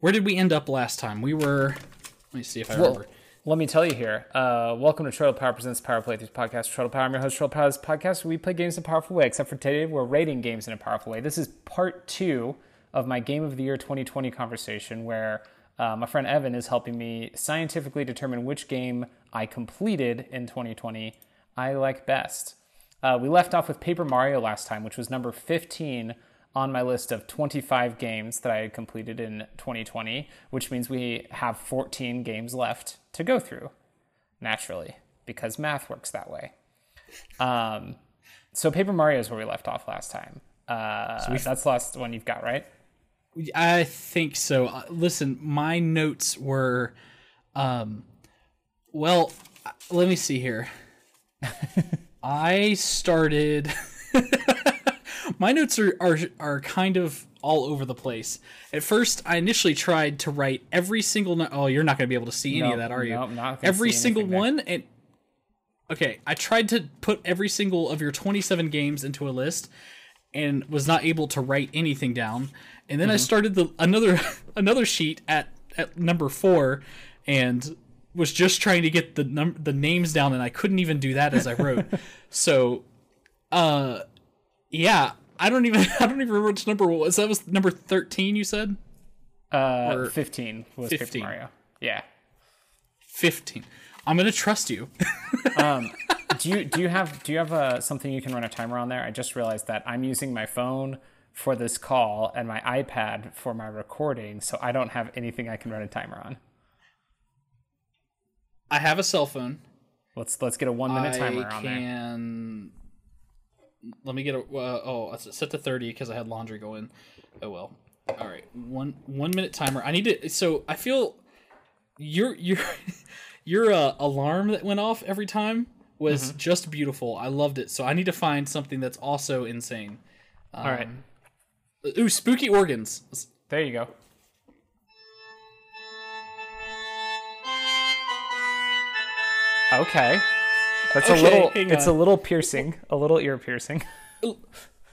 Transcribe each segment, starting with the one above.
Where did we end up last time? We were. Let me see if I Well, remember. let me tell you here. Uh, welcome to Turtle Power Presents Power Playthroughs Podcast. Turtle Power, I'm your host, Turtle Power. This podcast where we play games in a powerful way, except for today, we're rating games in a powerful way. This is part two of my Game of the Year 2020 conversation, where uh, my friend Evan is helping me scientifically determine which game I completed in 2020 I like best. Uh, we left off with Paper Mario last time, which was number 15 on my list of 25 games that I had completed in 2020, which means we have 14 games left to go through, naturally, because math works that way. Um, so Paper Mario is where we left off last time. Uh, that's the last one you've got, right? I think so. Uh, Listen, my notes were, um, well, uh, let me see here. I started. my notes are, are are kind of all over the place. At first, I initially tried to write every single. No- oh, you're not going to be able to see any of that, are you? not every single anything there. one, and okay, I tried to put every single of your 27 games into a list, and was not able to write anything down. And then I started the another another sheet at at number four, and was just trying to get the num- the names down, and I couldn't even do that as I wrote. so, uh, yeah, I don't even I don't even remember which number was. That was number 13. You said Uh, Or 15 was 15. Paper Mario. Yeah. 15. I'm gonna trust you. um, do you do you have do you have uh, something you can run a timer on there? I just realized that I'm using my phone for this call and my iPad for my recording, so I don't have anything I can run a timer on. I have a cell phone. Let's let's get a one minute timer I on there. Let me get a. Uh, oh, it's set to thirty because I had laundry going. Oh well. All right, one one minute timer. I need to. So I feel your your your uh, alarm that went off every time was Mm-hmm. just beautiful. I loved it. So I need to find something that's also insane. All right, Ooh, spooky organs. there you go. Okay, that's Okay, a little. It's a little piercing, a little ear piercing.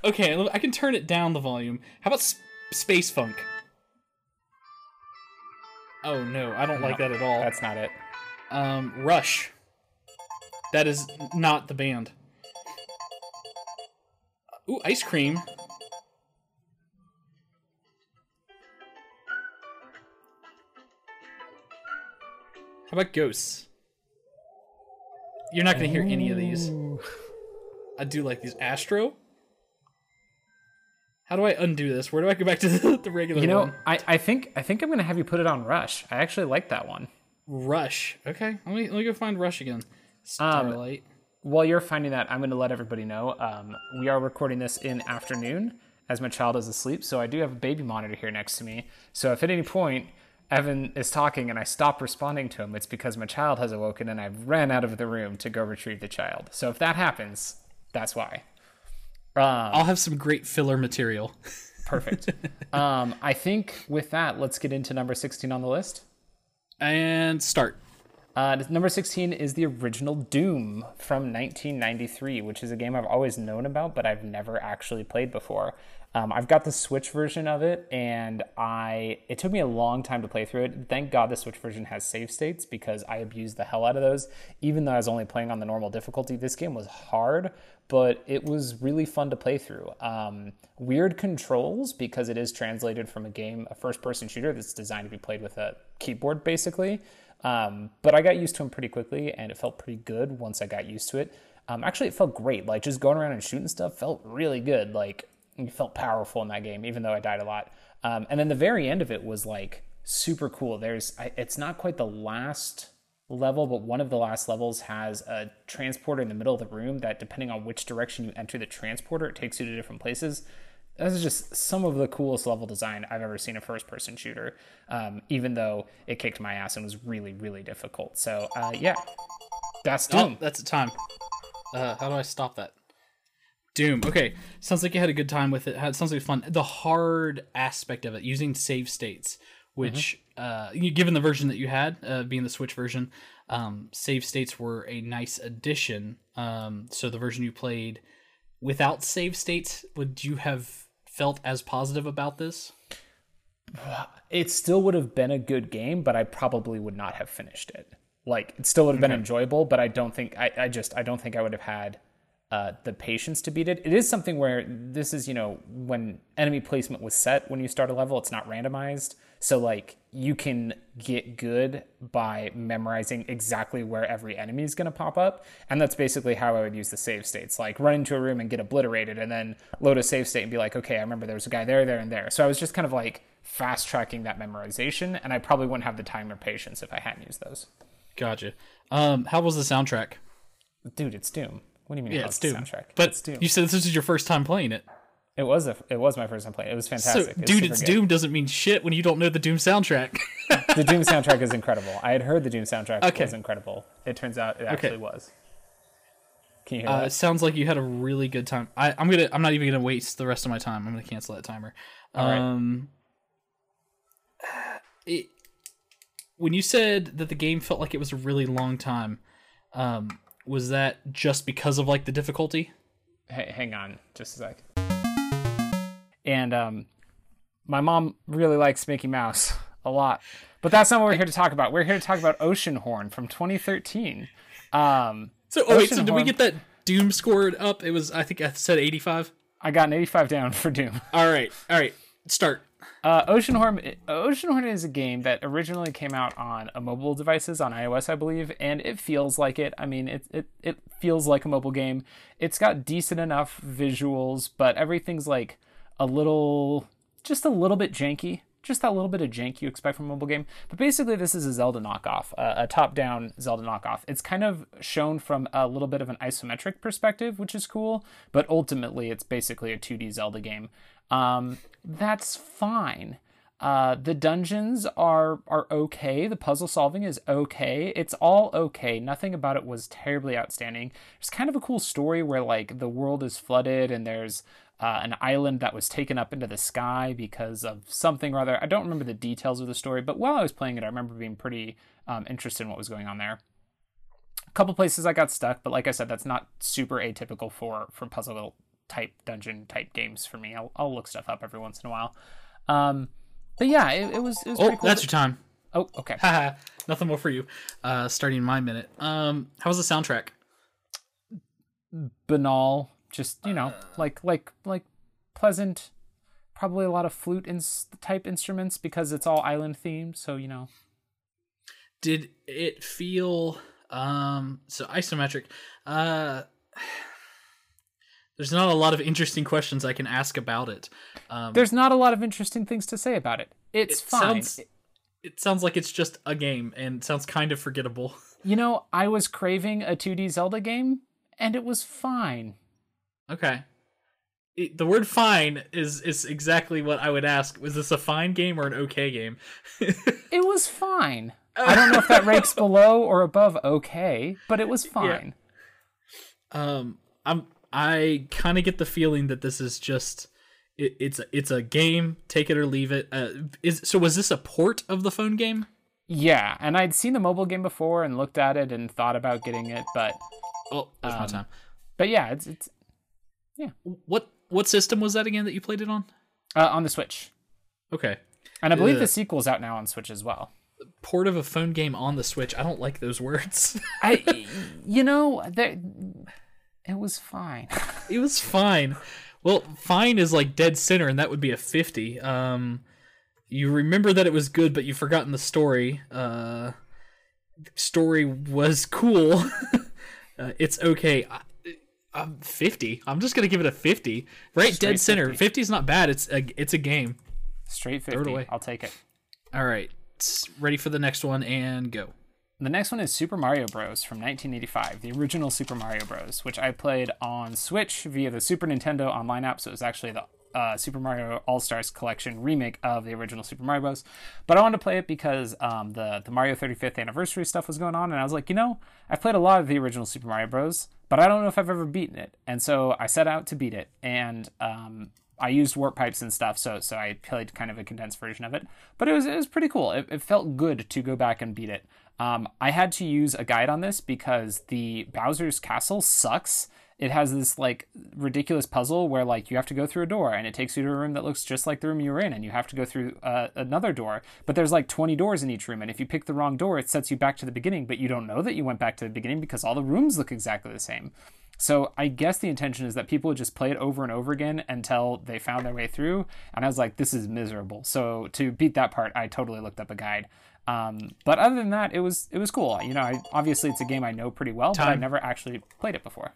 Okay, I can turn it down the volume. How about sp- space funk? Oh no, I don't like that at all. That's not it. Um, Rush. That is not the band. Ooh, ice cream. How about ghosts? You're not gonna hear any of these. I do like these. Astro. How do I undo this? Where do I go back to the, the regular You know, one? I, I think I think I'm gonna have you put it on Rush. I actually like that one. Rush. Okay, let me let me go find Rush again. Um, Starlight. While you're finding that, I'm going to let everybody know um, we are recording this in afternoon as my child is asleep. So I do have a baby monitor here next to me. So if at any point Evan is talking and I stop responding to him, it's because my child has awoken and I ran out of the room to go retrieve the child. So if that happens, that's why. Um, I'll have some great filler material. perfect. um, I think with that, let's get into number 16 on the list. And start. Uh, number 16 is the original Doom from 1993, which is a game I've always known about, but I've never actually played before. Um, I've got the Switch version of it, and I it took me a long time to play through it. Thank God the Switch version has save states because I abused the hell out of those. Even though I was only playing on the normal difficulty, this game was hard, but it was really fun to play through. Um, weird controls because it is translated from a game, a first-person shooter that's designed to be played with a keyboard, basically. Um, but I got used to them pretty quickly, and it felt pretty good once I got used to it. Um, actually, it felt great. Like just going around and shooting stuff felt really good. Like you felt powerful in that game, even though I died a lot. Um, and then the very end of it was like super cool. There's, I, it's not quite the last level, but one of the last levels has a transporter in the middle of the room that, depending on which direction you enter the transporter, it takes you to different places. This is just some of the coolest level design I've ever seen a first person shooter, um, even though it kicked my ass and was really, really difficult. So, uh, yeah, that's Oh, that's the time. Uh, how do I stop that? Doom. Okay, sounds like you had a good time with it. Had sounds like fun. The hard aspect of it, using save states, which, uh, given the version that you had, uh, being the Switch version, um, save states were a nice addition. Um, so the version you played without save states, would you have felt as positive about this? it still would have been a good game, but I probably would not have finished it. Like it still would have been enjoyable, but I don't think I, I just I don't think I would have had uh, the patience to beat it. It is something where this is you know when enemy placement was set when you start a level, it's not randomized, so like you can get good by memorizing exactly where every enemy is going to pop up, and that's basically how I would use the save states. Like run into a room and get obliterated, and then load a save state and be like, okay, I remember there was a guy there, there, and there. So I was just kind of like fast tracking that memorization, and I probably wouldn't have the time or patience if I hadn't used those. Gotcha. Um, how was the soundtrack? Dude, it's Doom. What do you mean? Yeah, it's Doom. Soundtrack? But it's Doom. you said this is your first time playing it. It was a, it was my first time playing. It was So, fantastic. It was dude, it's good. Doom doesn't mean shit when you don't know the Doom soundtrack. The Doom soundtrack is incredible. I had heard the Doom soundtrack Okay. was incredible. It turns out it actually was. Can you hear Uh, it that? sounds like you had a really good time. I, I'm gonna. I'm not even gonna waste the rest of my time. I'm gonna cancel that timer. right. Um, it, when you said that the game felt like it was a really long time, um, was that just because of like the difficulty? Hey, hang on, just a sec. And um, my mom really likes Mickey Mouse a lot, but that's not what we're here to talk about. We're here to talk about Oceanhorn from 2013. Um, So, oh wait, so did we get that Doom scored up? It was, I think I said 85. I got an 85 down for Doom. All right, all right, start. Uh, Oceanhorn, Oceanhorn is a game that originally came out on mobile devices on iOS, I believe, and it feels like it. I mean, it it it feels like a mobile game. It's got decent enough visuals, but everything's like a little, just a little bit janky. Just that little bit of jank you expect from a mobile game. But basically, this is a Zelda knockoff, a top-down Zelda knockoff. It's kind of shown from a little bit of an isometric perspective, which is cool. But ultimately, it's basically a 2D Zelda game. Um, that's fine. Uh, the dungeons are are okay. The puzzle solving is okay. It's all okay. Nothing about it was terribly outstanding. It's kind of a cool story where like the world is flooded and there's uh, an island that was taken up into the sky because of something or other. I don't remember the details of the story, but while I was playing it, I remember being pretty um, interested in what was going on there. A couple places I got stuck, but like I said, that's not super atypical for for puzzle type dungeon type games for me. I'll, I'll look stuff up every once in a while. Um, but yeah, it, it was it was Oh, pretty cool. that's your time. oh, okay. Nothing more for you. Uh, starting my minute. Um, how was the soundtrack? Banal, just you know, like like like pleasant. Probably a lot of flute in type instruments because it's all island themed. So you know, Did it feel um so isometric? Uh, there's not a lot of interesting questions I can ask about it. Um, there's not a lot of interesting things to say about it. It's it fine. sounds it sounds like it's just a game and sounds kind of forgettable. You know, I was craving a 2D Zelda game, and it was fine. Okay. It- the word fine is is exactly what I would ask. Was this a fine game or an okay game? It was fine. I don't know if that ranks below or above okay, but it was fine. um I'm I kind of get the feeling that this is just it, it's a, it's a game, take it or leave it. Uh, is so was this a port of the phone game? Yeah, and I'd seen the mobile game before and looked at it and thought about getting it, but Oh, that's my Um, time. but yeah, it's it's yeah. What what system was that again that you played it on? uh, on the Switch, Okay. and I believe Ugh. the sequel's out now on Switch as well. Port of a phone game on the Switch. I don't like those words. I, you know, there, it was fine. it was fine. Well, fine is like dead center, and that would be a fifty. Um, you remember that it was good, but you've forgotten the story. Uh, story was cool. uh, it's okay. I, I'm fifty. I'm just gonna give it a fifty. Right, Straight dead center. 50. Is not bad. It's a it's a game. Straight it fifty. away. I'll take it. All right, ready for the next one and go. The next one is Super Mario Bros. from 1985, the original Super Mario Bros., which I played on Switch via the Super Nintendo online app. So it was actually the uh, Super Mario All Stars Collection remake of the original Super Mario Bros. But I wanted to play it because um, the the Mario 35th anniversary stuff was going on, and I was like, you know, I've played a lot of the original Super Mario Bros., but I don't know if I've ever beaten it. And so I set out to beat it, and um, I used warp pipes and stuff, so so I played kind of a condensed version of it. But it was it was pretty cool. It, it felt good to go back and beat it. Um, I had to use a guide on this because the Bowser's Castle sucks, it has this like ridiculous puzzle where like you have to go through a door and it takes you to a room that looks just like the room you were in and you have to go through uh, another door but there's like 20 doors in each room and if you pick the wrong door it sets you back to the beginning but you don't know that you went back to the beginning because all the rooms look exactly the same so I guess the intention is that people would just play it over and over again until they found their way through. And I was like, this is miserable. So to beat that part, I totally looked up a guide. Um, but other than that, it was it was cool. You know, I, obviously it's a game I know pretty well, but I Time. never actually played it before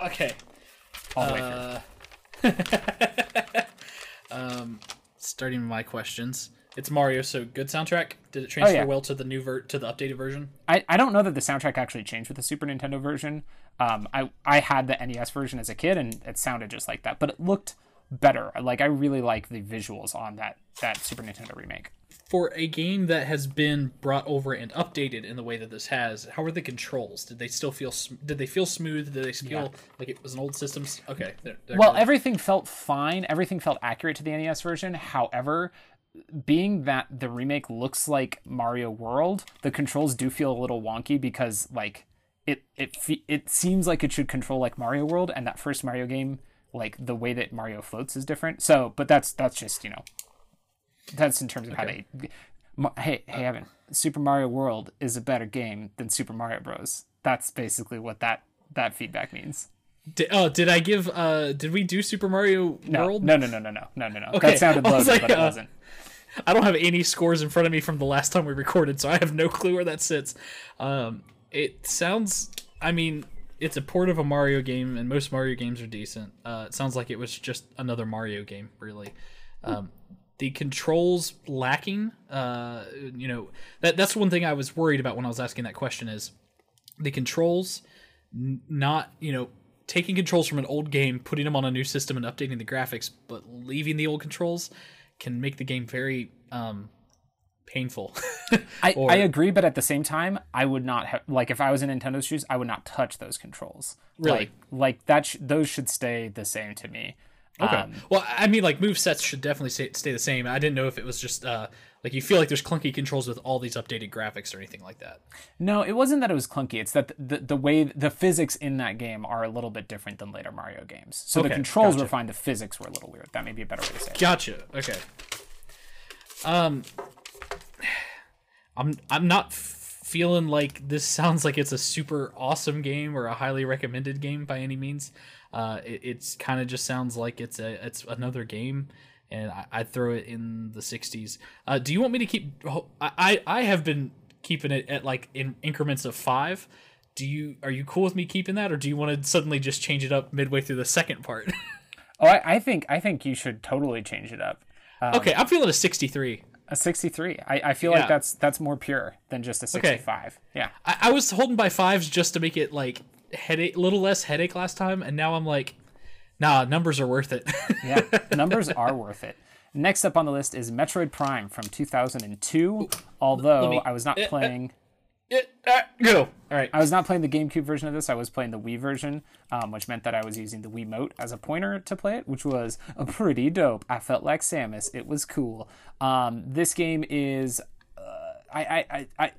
Okay. all the way through. Um, starting my questions. It's Mario, so good soundtrack. Did it transfer yeah. well to the new ver- to the updated version? I, I don't know that the soundtrack actually changed with the Super Nintendo version. Um, I I had the NES version as a kid, and it sounded just like that, but it looked better. Like I really like the visuals on that that Super Nintendo remake. For a game that has been brought over and updated in the way that this has, how are the controls? Did they still feel? Sm- did they feel smooth? Did they feel like it was an old system? Okay. they're- they're Well, everything felt fine. Everything felt accurate to the NES version. However, being that the remake looks like Mario World, the controls do feel a little wonky because like it it fe- it seems like it should control like Mario World, and that first Mario game, like the way that Mario floats is different. So, but that's that's just you know, that's in terms of how they. Hey, hey, Evan! Super Mario World is a better game than Super Mario Bros. That's basically what that that feedback means. Did, oh, did I give? uh Did we do Super Mario No, World? no, no, no, no, no, no, no, no. Okay, That sounded loaded, like, but it uh, wasn't. I don't have any scores in front of me from the last time we recorded, so I have no clue where that sits. Um, it sounds. I mean, it's a port of a Mario game, and most Mario games are decent. Uh, it sounds like it was just another Mario game, really. Um, the controls lacking. Uh, you know, that that's one thing I was worried about when I was asking that question. Is the controls n- not you know taking controls from an old game, putting them on a new system, and updating the graphics, but leaving the old controls can make the game very um, painful. I, or- I agree, but at the same time, I would not have like if I was in Nintendo's shoes, I would not touch those controls. Really? Like, like that. Sh- those should stay the same to me. Okay. Um, well, I mean, like move sets should definitely stay, stay the same. I didn't know if it was just uh, like you feel like there's clunky controls with all these updated graphics or anything like that. no, it wasn't that it was clunky. It's that the the way the physics in that game are a little bit different than later Mario games. So the controls gotcha. were fine. The physics were a little weird. That may be a better way to say it. Gotcha. Okay. Um, I'm I'm not f- feeling like this sounds like it's a super awesome game or a highly recommended game by any means. Uh, it, it's kind of just sounds like it's a it's another game, and I, I'd throw it in the 60s. Uh, do you want me to keep? I I I have been keeping it at like in increments of five. Do you are you cool with me keeping that, or do you want to suddenly just change it up midway through the second part? Oh, I, I think I think you should totally change it up. okay, I'm feeling a 63. A 63. I, I feel Yeah. like that's that's more pure than just a 65. Yeah. I, I was holding by fives just to make it like headache, little less headache last time, and now I'm like, nah, numbers are worth it. Yeah, numbers are worth it. Next up on the list is Metroid Prime from 2002. Although me- I was not uh, uh, playing, It- uh, go. All right. I was not playing the GameCube version of this. I was playing the Wii version, um, which meant that I was using the Wiimote as a pointer to play it, which was a pretty dope. I felt like Samus. It was cool. Um, this game is, uh, I, I, I, I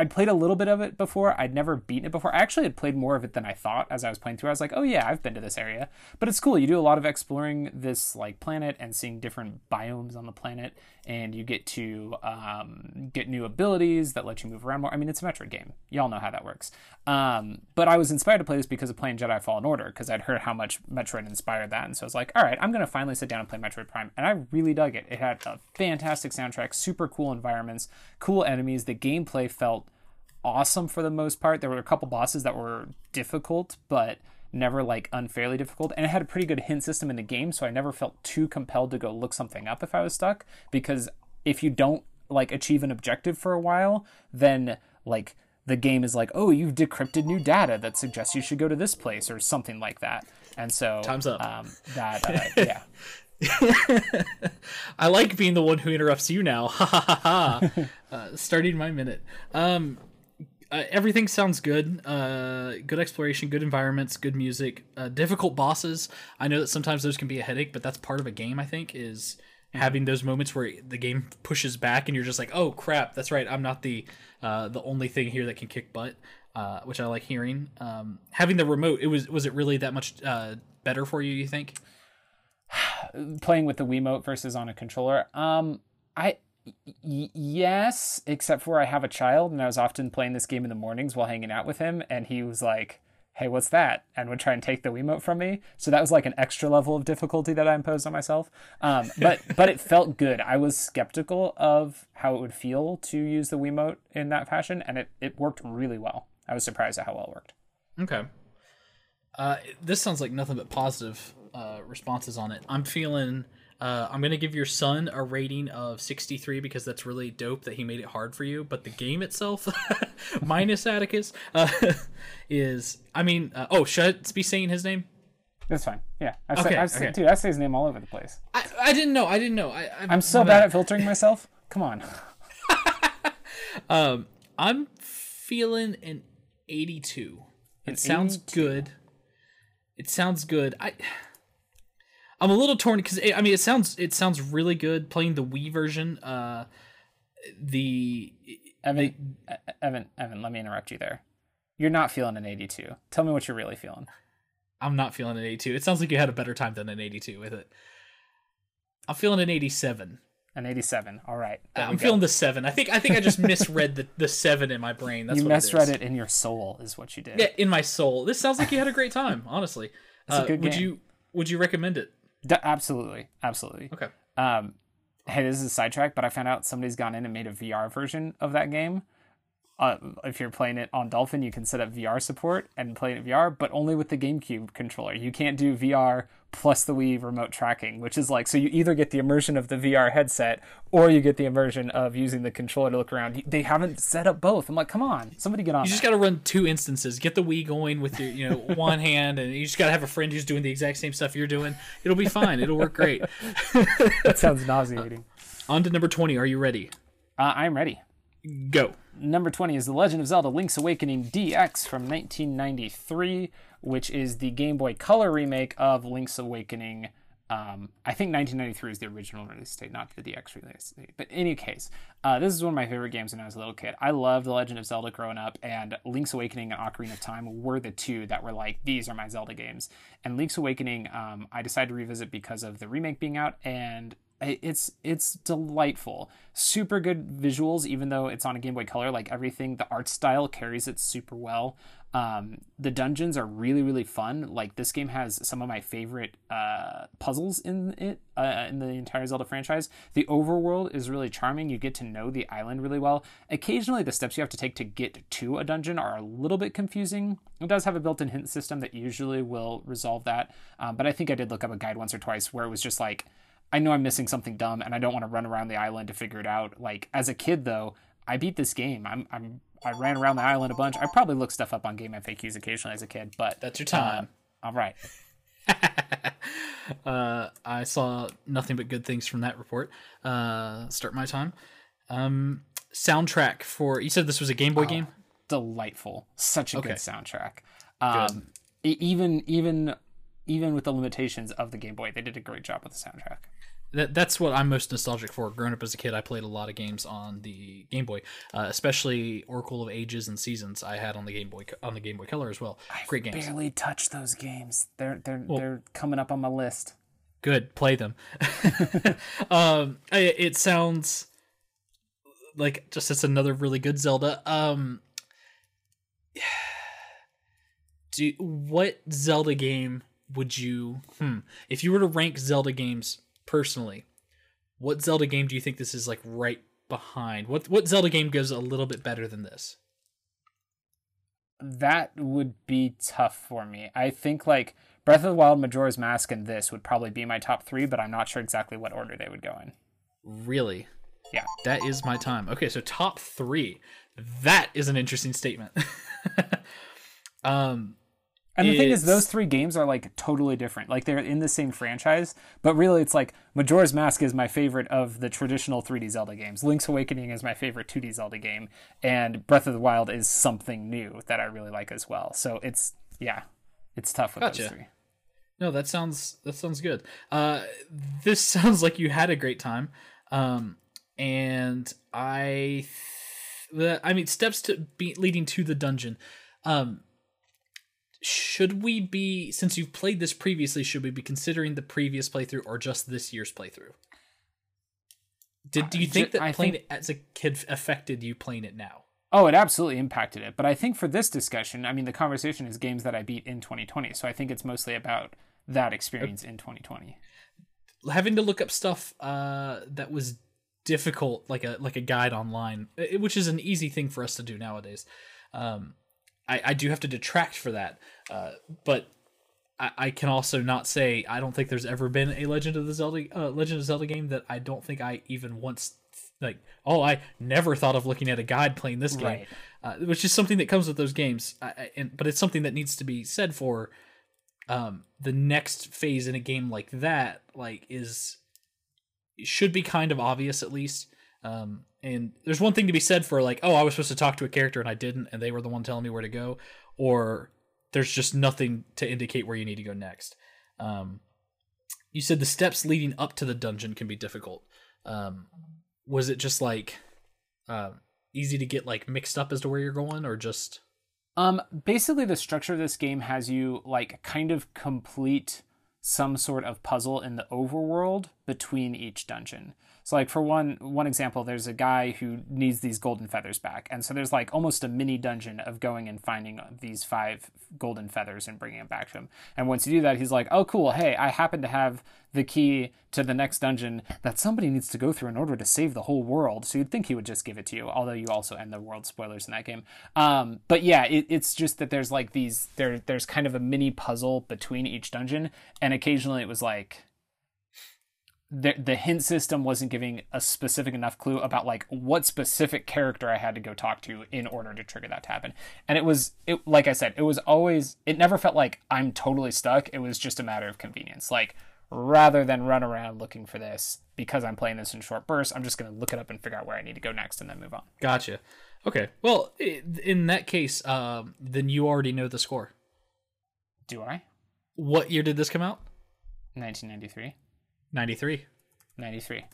I'd played a little bit of it before. I'd never beaten it before. I actually had played more of it than I thought as I was playing through. I was like, oh yeah, I've been to this area. But it's cool. You do a lot of exploring this like planet and seeing different biomes on the planet, and you get to um, get new abilities that let you move around more. I mean, it's a Metroid game. Y'all know how that works. Um, but I was inspired to play this because of playing Jedi Fallen Order because I'd heard how much Metroid inspired that, and so I was like, all right, I'm gonna finally sit down and play Metroid Prime, and I really dug it. It had a fantastic soundtrack, super cool environments, cool enemies. The gameplay felt awesome for the most part. There were a couple bosses that were difficult, but never like unfairly difficult. And it had a pretty good hint system in the game, so I never felt too compelled to go look something up if I was stuck. Because if you don't like achieve an objective for a while, then like the game is like, oh, you've decrypted new data that suggests you should go to this place or something like that. And so Time's up. Um, that uh, yeah. I like being the one who interrupts you now. Ha ha ha ha. uh, starting my minute. Um, uh, everything sounds good. Uh, good exploration, good environments, good music. Uh, difficult bosses. I know that sometimes those can be a headache, but that's part of a game. I think is having those moments where the game pushes back and you're just like, oh crap, that's right. I'm not the uh, the only thing here that can kick butt. uh, which I like hearing. Um, having the remote, it was was it really that much uh, better for you? You think? Playing with the Wiimote versus on a controller. Um, I y- yes, except for I have a child, and I was often playing this game in the mornings while hanging out with him, and he was like, "Hey, what's that?" and would try and take the Wiimote from me. So that was like an extra level of difficulty that I imposed on myself. Um, but but it felt good. I was skeptical of how it would feel to use the Wiimote in that fashion, and it it worked really well. I was surprised at how well it worked. Okay. Uh, this sounds like nothing but positive uh, responses on it. I'm feeling. Uh, I'm gonna give your son a rating of 63 because that's really dope that he made it hard for you. But the game itself, minus Atticus, uh, is. I mean, uh, oh, should I be saying his name? That's fine. Yeah, I Okay, say, I okay. dude, I say his name all over the place. I, I didn't know. I didn't know. I, I'm so bad at filtering myself. Come on. Um, I'm feeling an 82. It sounds 82. good. It sounds good. I I'm a little torn because I mean it sounds it sounds really good playing the Wii version. Uh, the Evan, E- Evan, Evan, let me interrupt you there. You're not feeling an 82. Tell me what you're really feeling. I'm not feeling an 82. It sounds like you had a better time than an 82 with it. I'm feeling an 87. An 87. All right. I'm feeling the seven. I think I think I just misread the, the seven in my brain. That's you what misread it. it in your soul, is what you did. Yeah, in my soul. This sounds like you had a great time. Honestly, uh, good would you would you recommend it? D- absolutely. Absolutely. Okay. Um, hey, this is a sidetrack, but I found out somebody's gone in and made a VR version of that game. Uh, if you're playing it on Dolphin, you can set up VR support and play it in VR, but only with the GameCube controller. You can't do VR plus the Wii remote tracking, which is like so you either get the immersion of the VR headset or you get the immersion of using the controller to look around. They haven't set up both. I'm like, come on, somebody get on. You that. just got to run two instances. Get the Wii going with your, you know, one hand, and you just got to have a friend who's doing the exact same stuff you're doing. It'll be fine. It'll work great. that sounds nauseating. On to number twenty. Are you ready? Uh, I'm ready. Go. Number 20 is The Legend of Zelda Link's Awakening DX from 1993, which is the Game Boy Color remake of Link's Awakening. Um, I think 1993 is the original release date, not the DX release date. But in any case, uh, this is one of my favorite games when I was a little kid. I loved The Legend of Zelda growing up, and Link's Awakening and Ocarina of Time were the two that were like, these are my Zelda games. And Link's Awakening, um, I decided to revisit because of the remake being out, and it's it's delightful. Super good visuals even though it's on a game boy color like everything the art style carries it super well. Um, the dungeons are really really fun. Like this game has some of my favorite uh, puzzles in it uh, in the entire zelda franchise. The overworld is really charming. You get to know the island really well. Occasionally the steps you have to take to get to a dungeon are a little bit confusing. It does have a built-in hint system that usually will resolve that. Um, but i think i did look up a guide once or twice where it was just like I know I'm missing something dumb and I don't want to run around the island to figure it out. Like as a kid though, I beat this game. I'm I'm I ran around the island a bunch. I probably looked stuff up on GameFAQs occasionally as a kid, but That's your time. uh, all right. Uh, I saw nothing but good things from that report. Uh, start my time. Um, soundtrack for you said this was a Game Boy game. Delightful. Such a Okay. good soundtrack. Um e- even even even with the limitations of the Game Boy, they did a great job with the soundtrack. That, that's what I'm most nostalgic for. Growing up as a kid, I played a lot of games on the Game Boy, uh, especially Oracle of Ages and Seasons. I had on the Game Boy on the Game Boy Color as well. Great games. Barely touched those games. They're they're they're coming up on my list. Good, play them. um, I- it sounds like just it's another really good Zelda. Um, do what Zelda game would you? Hmm, if you were to rank Zelda games personally, what Zelda game do you think this is like right behind? What what Zelda game goes a little bit better than this? that would be tough for me. I think like Breath of the Wild, Majora's Mask, and this would probably be my top three, but I'm not sure exactly what order they would go in. Really? Yeah. That is my time. Okay, so top three. That is an interesting statement. um, And the thing is, those three games are like totally different. Like they're in the same franchise, but really it's like Majora's Mask is my favorite of the traditional 3D Zelda games. Link's Awakening is my favorite 2D Zelda game, and Breath of the Wild is something new that I really like as well. So it's yeah, it's tough with Gotcha. those three. No, that sounds that sounds good. Uh, this sounds like you had a great time, um, and I, th- the I mean, steps to be leading to the dungeon. Um, should we be since you've played this previously? Should we be considering the previous playthrough or just this year's playthrough? Did do you think that I playing think- it as a kid affected you playing it now? Oh, it absolutely impacted it. But I think for this discussion, I mean, the conversation is games that I beat in 2020. So I think it's mostly about that experience in 2020. having to look up stuff uh, that was difficult, like a like a guide online, which is an easy thing for us to do nowadays. Um, I, I do have to detract for that, uh, but I, I can also not say I don't think there's ever been a Legend of the Zelda uh, Legend of Zelda game that I don't think I even once like oh I never thought of looking at a guide playing this game, Right. uh, which is something that comes with those games. I, I, and but it's something that needs to be said for um, the next phase in a game like that. Like is should be kind of obvious at least. Um, and there's one thing to be said for like, oh, I was supposed to talk to a character and I didn't, and they were the one telling me where to go, or there's just nothing to indicate where you need to go next. Um, you said the steps leading up to the dungeon can be difficult. Um, was it just like uh, easy to get like mixed up as to where you're going, or just Um, basically, the structure of this game has you like kind of complete some sort of puzzle in the overworld between each dungeon. So, like for one one example, there's a guy who needs these golden feathers back, and so there's like almost a mini dungeon of going and finding these five golden feathers and bringing them back to him. And once you do that, he's like, "Oh, cool! Hey, I happen to have the key to the next dungeon that somebody needs to go through in order to save the whole world." So you'd think he would just give it to you, although you also end the world spoilers in that game. Um, but yeah, it, it's just that there's like these there there's kind of a mini puzzle between each dungeon, and occasionally it was like the the hint system wasn't giving a specific enough clue about like what specific character I had to go talk to in order to trigger that to happen. And it was it like I said, it was always it never felt like I'm totally stuck. It was just a matter of convenience. Like rather than run around looking for this because I'm playing this in short bursts, I'm just going to look it up and figure out where I need to go next and then move on. gotcha? Okay, well, in that case, um, then you already know the score. Do I? What year did this come out? 1993, 93. 93.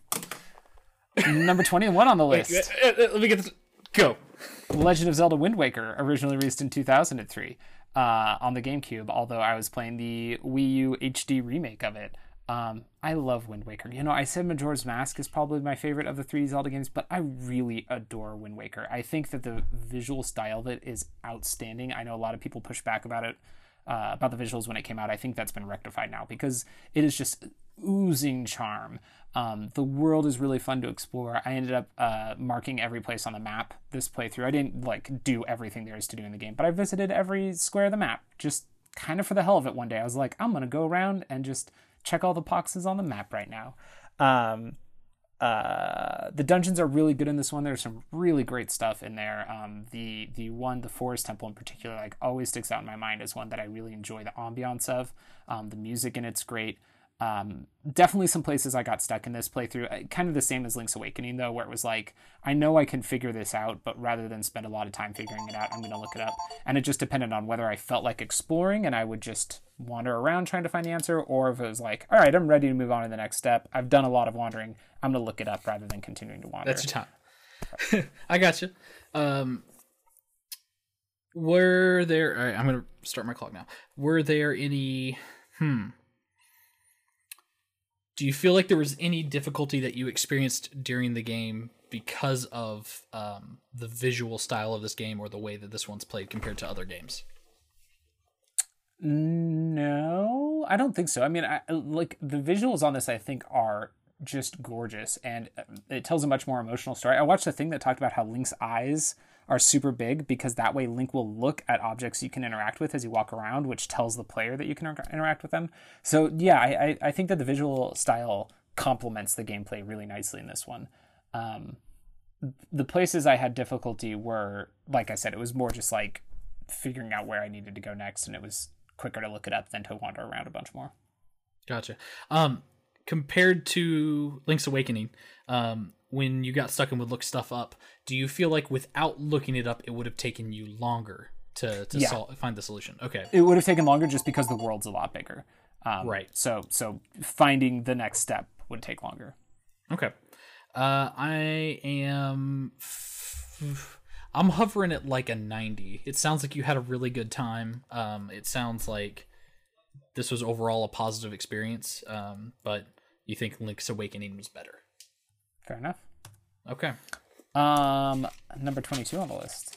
Number 21 on the list. Uh, uh, Let me get this. Go. Legend of Zelda Wind Waker, originally released in 2003 uh, on the GameCube, although I was playing the Wii U HD remake of it. Um, I love Wind Waker. You know, I said Majora's Mask is probably my favorite of the three Zelda games, but I really adore Wind Waker. I think that the visual style of it is outstanding. I know a lot of people push back about it, uh, about the visuals when it came out. I think that's been rectified now because it is just oozing charm. Um, the world is really fun to explore. I ended up uh, marking every place on the map this playthrough. I didn't like do everything there is to do in the game, but I visited every square of the map just kind of for the hell of it. One day I was like, I'm gonna go around and just check all the boxes on the map right now. Um, uh, the dungeons are really good in this one. There's some really great stuff in there. Um, the the one, the Forest Temple in particular, like always sticks out in my mind as one that I really enjoy the ambiance of. Um, the music in it's great. Um, definitely some places I got stuck in this playthrough. Uh, Kind of the same as Link's Awakening though, where it was like I know I can figure this out, but rather than spend a lot of time figuring it out, I'm gonna look it up. And it just depended on whether I felt like exploring and I would just wander around trying to find the answer, or if it was like, all right, I'm ready to move on to the next step. I've done a lot of wandering. I'm gonna look it up rather than continuing to wander. That's your time. I got you. Um, were there? I'm gonna start my clock now. Were there any? Hmm. Do you feel like there was any difficulty that you experienced during the game because of um, the visual style of this game or the way that this one's played compared to other games? No, I don't think so. I mean, I, like the visuals on this, I think are just gorgeous, and uh, it tells a much more emotional story. I watched a thing that talked about how Link's eyes are super big because that way Link will look at objects you can interact with as you walk around, which tells the player that you can interact with them. So yeah, I, I, think that the visual style complements the gameplay really nicely in this one. Um, the places I had difficulty were, like I said, it was more just like figuring out where I needed to go next, and it was quicker to look it up than to wander around a bunch more. Gotcha. Um, compared to Link's Awakening, um, when you got stuck and would look stuff up, do you feel like without looking it up, it would have taken you longer to to Yeah. sol- find the solution? Okay. It would have taken longer just because the world's a lot bigger. Um, Right. So so finding the next step would take longer. Okay. Uh, I am. f- I'm hovering at like a 90. It sounds like you had a really good time. Um, it sounds like this was overall a positive experience. Um, but you think Link's Awakening was better. Fair enough. Okay. Um, number 22 on the list.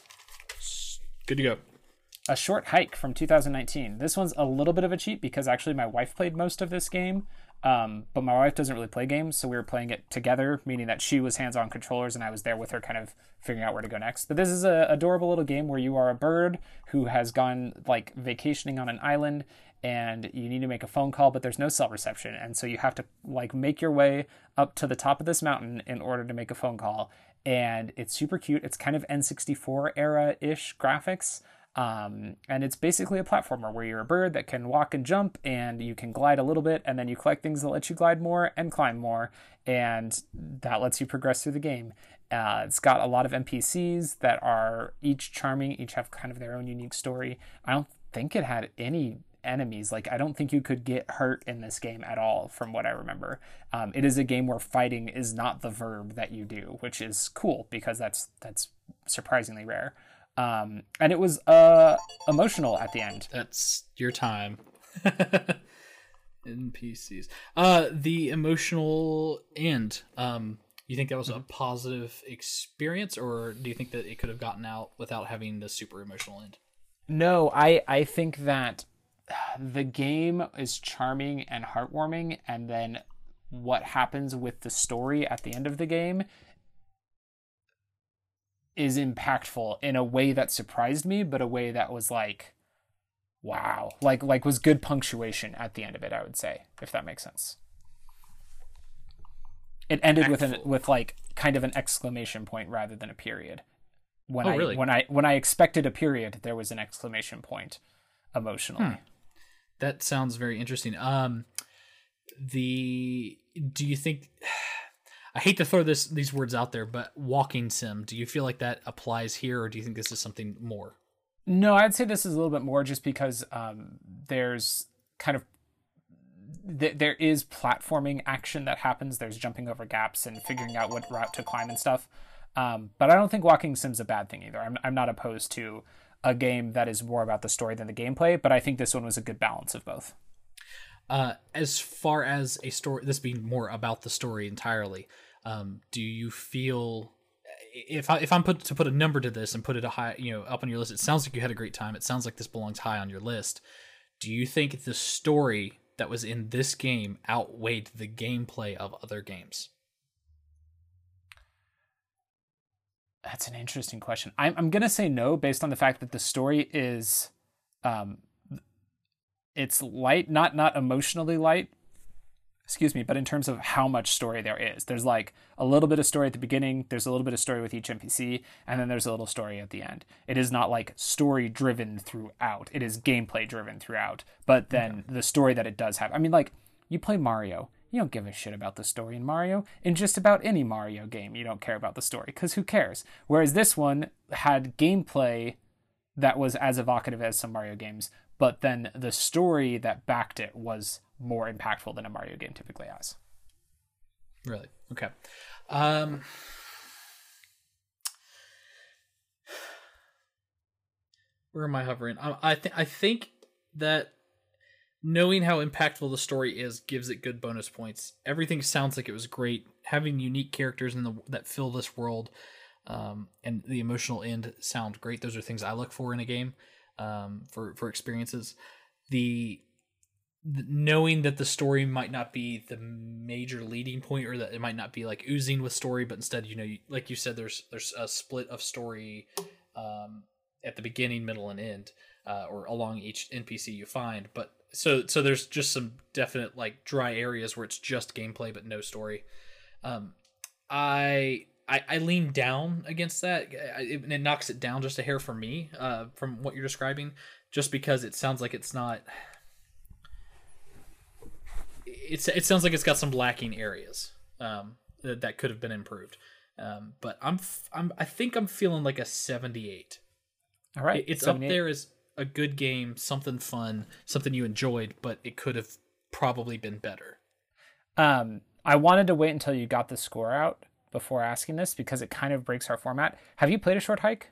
Good to go. A Short Hike from 2019. This one's a little bit of a cheat because actually my wife played most of this game. Um, but my wife doesn't really play games, so we were playing it together, meaning that she was hands on controllers and I was there with her, kind of figuring out where to go next. But this is a adorable little game where you are a bird who has gone like vacationing on an island and you need to make a phone call, but there's no cell reception. And so you have to like make your way up to the top of this mountain in order to make a phone call. And it's super cute. It's kind of N64 era ish graphics. Um, and it's basically a platformer where you're a bird that can walk and jump and you can glide a little bit and then you collect things that let you glide more and climb more. And that lets you progress through the game. Uh, it's got a lot of NPCs that are each charming, each have kind of their own unique story. I don't think it had any enemies. Like I don't think you could get hurt in this game at all, from what I remember. Um, it is a game where fighting is not the verb that you do, which is cool because that's that's surprisingly rare. Um, and it was uh, emotional at the end. That's your time. NPCs. Uh, the emotional end. Um, you think that was a positive experience, or do you think that it could have gotten out without having the super emotional end? No, I I think that the game is charming and heartwarming, and then what happens with the story at the end of the game is impactful in a way that surprised me, but a way that was like, wow, like like was good punctuation at the end of it. I would say, if that makes sense. It ended with an with like kind of an exclamation point rather than a period. When Oh, I really? when I when I expected a period, there was an exclamation point emotionally. Hmm. That sounds very interesting. Um, the do you think? I hate to throw this these words out there, but walking sim. Do you feel like that applies here, or do you think this is something more? No, I'd say this is a little bit more just because um, there's kind of th- there is platforming action that happens. There's jumping over gaps and figuring out what route to climb and stuff. Um, but I don't think walking sim's a bad thing either. I'm I'm not opposed to a game that is more about the story than the gameplay, but I think this one was a good balance of both. Uh, as far as a story, this being more about the story entirely, um, do you feel if I if I'm put to put a number to this and put it a high, you know, up on your list? It sounds like you had a great time. It sounds like this belongs high on your list. Do you think the story that was in this game outweighed the gameplay of other games? That's an interesting question. I'm I'm gonna say no based on the fact that the story is, um, it's light, not not emotionally light. Excuse me, but in terms of how much story there is, there's like a little bit of story at the beginning. There's a little bit of story with each NPC, and then there's a little story at the end. It is not like story driven throughout. It is gameplay driven throughout. But then the story that it does have, I mean, like you play Mario, you don't give a shit about the story in Mario. In just about any Mario game, you don't care about the story because who cares? Whereas this one had gameplay that was as evocative as some Mario games, but then the story that backed it was more impactful than a Mario game typically has. Really? Okay. Um, where am I hovering? I, I think I think that knowing how impactful the story is gives it good bonus points. Everything sounds like it was great. Having unique characters in the that fill this world, um, and the emotional end sound great. Those are things I look for in a game, um, for for experiences. The th- knowing that the story might not be the major leading point or that it might not be like oozing with story but instead you know you, like you said there's there's a split of story um, at the beginning middle and end uh, or along each npc you find but so so there's just some definite like dry areas where it's just gameplay but no story um, i I, I lean down against that. I- It, it knocks it down just a hair for me, uh, from what you're describing, just because it sounds like it's not it's it sounds like it's got some lacking areas um, that, that could have been improved. Um, but I'm f- I'm I think I'm feeling like a 78. All right, It- It's up there as a good game, something fun, something you enjoyed, but it could have probably been better. Um, I wanted to wait until you got the score out before asking this because it kind of breaks our format. Have you played a short hike?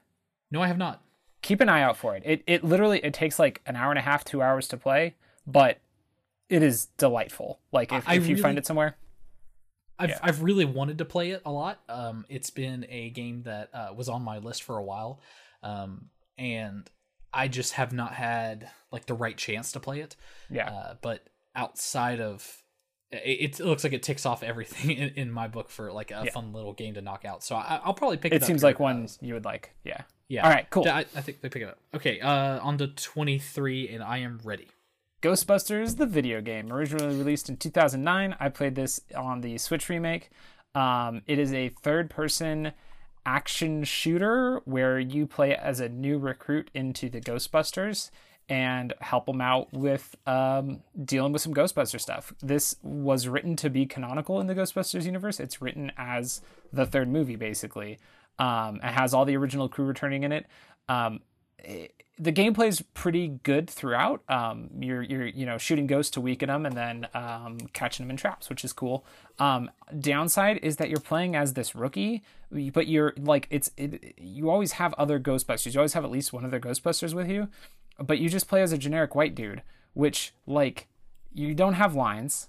No, I have not. Keep an eye out for it. It it literally it takes like an hour and a half, two hours to play, but it is delightful. Like if, I if you really- find it somewhere. I've Yeah. I've really wanted to play it a lot. Um, it's been a game that uh, was on my list for a while, um, and I just have not had like the right chance to play it. Yeah. Uh, but outside of it, it looks like it ticks off everything in, in my book for like a Yeah. fun little game to knock out. So I, I'll probably pick it. Up. It seems like one you would like. Yeah. Yeah. All right, cool. I, I think they pick it up. Okay. Uh, on to twenty three, and I am ready. Ghostbusters, the video game, originally released in 2009. I played this on the Switch remake. Um, it is a third person action shooter where you play as a new recruit into the Ghostbusters and help them out with um, dealing with some Ghostbuster stuff. This was written to be canonical in the Ghostbusters universe. It's written as the third movie, basically. Um, it has all the original crew returning in it. Um, the gameplay is pretty good throughout. Um, you're you're you know shooting ghosts to weaken them and then um, catching them in traps, which is cool. Um, downside is that you're playing as this rookie, but you're like it's it, you always have other Ghostbusters. You always have at least one other Ghostbusters with you, but you just play as a generic white dude, which like you don't have lines.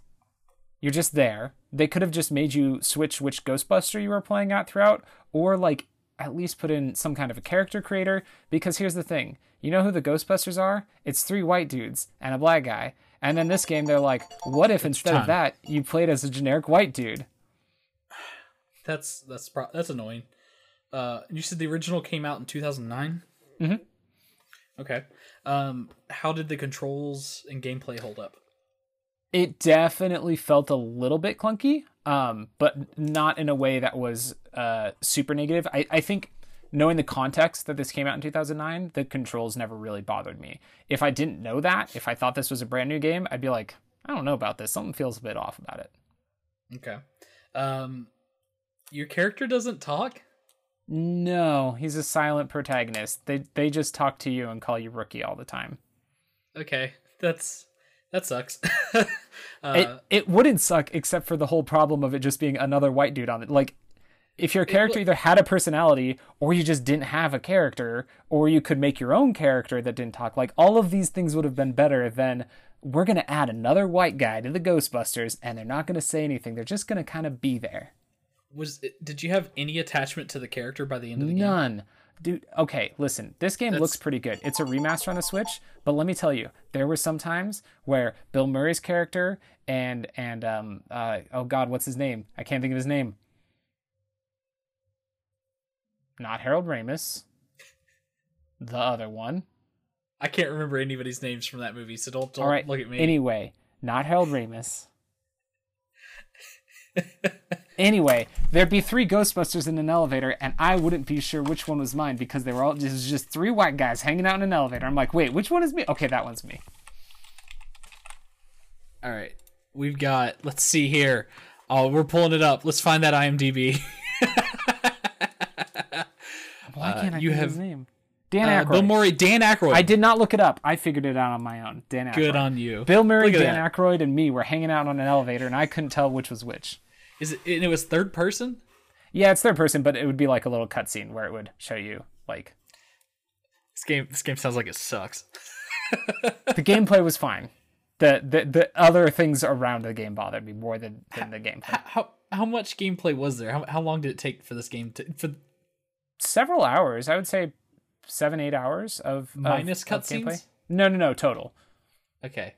You're just there. They could have just made you switch which Ghostbuster you were playing at throughout, or like at least put in some kind of a character creator. Because here's the thing you know who the Ghostbusters are? It's three white dudes and a black guy. And then this game, they're like, what if instead of that, you played as a generic white dude? That's that's pro- that's annoying. Uh, you said the original came out in two thousand nine. Mhm. Okay. Um, how did the controls and gameplay hold up? It definitely felt a little bit clunky, um, but not in a way that was uh, super negative. I, I think knowing the context that this came out in 2009, the controls never really bothered me. If I didn't know that, if I thought this was a brand new game, I'd be like, I don't know about this. Something feels a bit off about it. Okay. Um, your character doesn't talk. No, he's a silent protagonist. They they just talk to you and call you rookie all the time. Okay, that's that sucks. it uh, it wouldn't suck except for the whole problem of it just being another white dude on it. Like if your character either had a personality or you just didn't have a character or you could make your own character that didn't talk, like all of these things would have been better than we're going to add another white guy to the Ghostbusters and they're not going to say anything. They're just going to kind of be there. was it, did you have any attachment to the character by the end of the game? None. Dude, okay, listen. This game looks pretty good. It's a remaster on the Switch, but let me tell you, there were some times where Bill Murray's character and and um uh oh god, what's his name? I can't think of his name. Not Harold Ramis. The other one. I can't remember anybody's names from that movie, so don't, don't All right. look at me. Anyway, not Harold Ramis. anyway, there'd be three Ghostbusters in an elevator, and I wouldn't be sure which one was mine because they were all just just three white guys hanging out in an elevator. I'm like, wait, which one is me? Okay, that one's me. All right, we've got. Let's see here. Oh, we're pulling it up. Let's find that IMDb. Why can't I you have- his name? Dan Uh, Aykroyd. Bill Murray, Dan Aykroyd. I did not look it up. I figured it out on my own. Dan Aykroyd. Good on you. Bill Murray, Dan that. Aykroyd, and me were hanging out on an elevator, and I couldn't tell which was which. Is it? And it was third person. Yeah, it's third person, but it would be like a little cutscene where it would show you like This game. This game sounds like it sucks. the gameplay was fine. The, the the other things around the game bothered me more than, than the gameplay. How how much gameplay was there? How how long did it take for this game to for Several hours, I would say seven, eight hours of Minus cutscenes? No, no, no, total. Okay.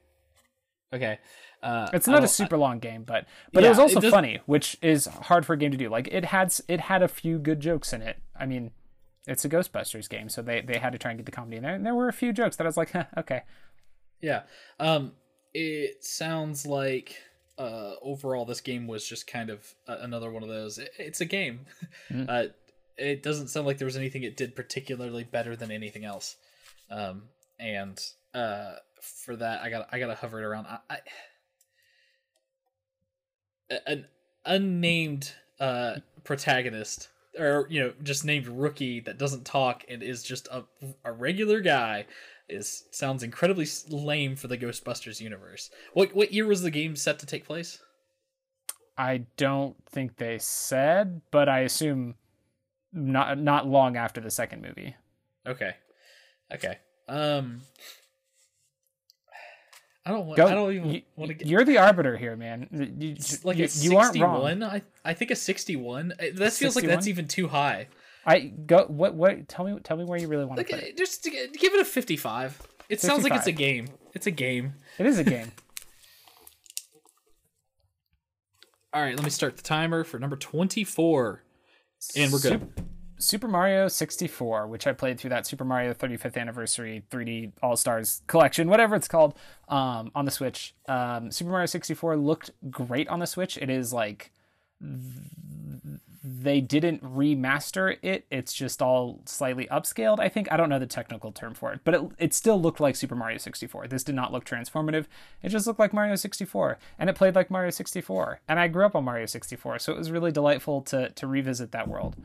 Okay. Uh, It's not a super long game, but but it was also it does- funny, which is hard for a game to do. Like it had it had a few good jokes in it. I mean, it's a Ghostbusters game, so they they had to try and get the comedy in there. And there were a few jokes that I was like, huh, okay. Yeah. Um. It sounds like uh overall this game was just kind of uh, another one of those. It, it's a game. Mm. Uh, it doesn't sound like there was anything it did particularly better than anything else. Um. And uh, for that, I got I got to hover it around. I, I an unnamed uh protagonist or you know just named rookie that doesn't talk and is just a, a regular guy is sounds incredibly lame for the Ghostbusters universe. What what year was the game set to take place? I don't think they said, but I assume not not long after the second movie. Okay. Okay. Um. I don't want. Go. I don't even you, want to get. You're the arbiter here, man. You, like you, a you aren't wrong. I I think a sixty-one. uh, That feels like that's even too high. I go. What? What? Tell me. Tell me where you really want to Like put it. just give it a fifty-five. It sounds like it's a game. It's a game. It is a game. All right, let me start the timer for number twenty-four, and we're good. Sup- Super Mario 64, which I played through that Super Mario 35th Anniversary 3D All Stars collection, whatever it's called, um, on the Switch. Um, Super Mario 64 looked great on the Switch. It is like they didn't remaster it. It's just all slightly upscaled. I think I don't know the technical term for it, but it it still looked like Super Mario 64. This did not look transformative. It just looked like Mario 64, and it played like Mario 64. And I grew up on Mario 64, so it was really delightful to to revisit that world.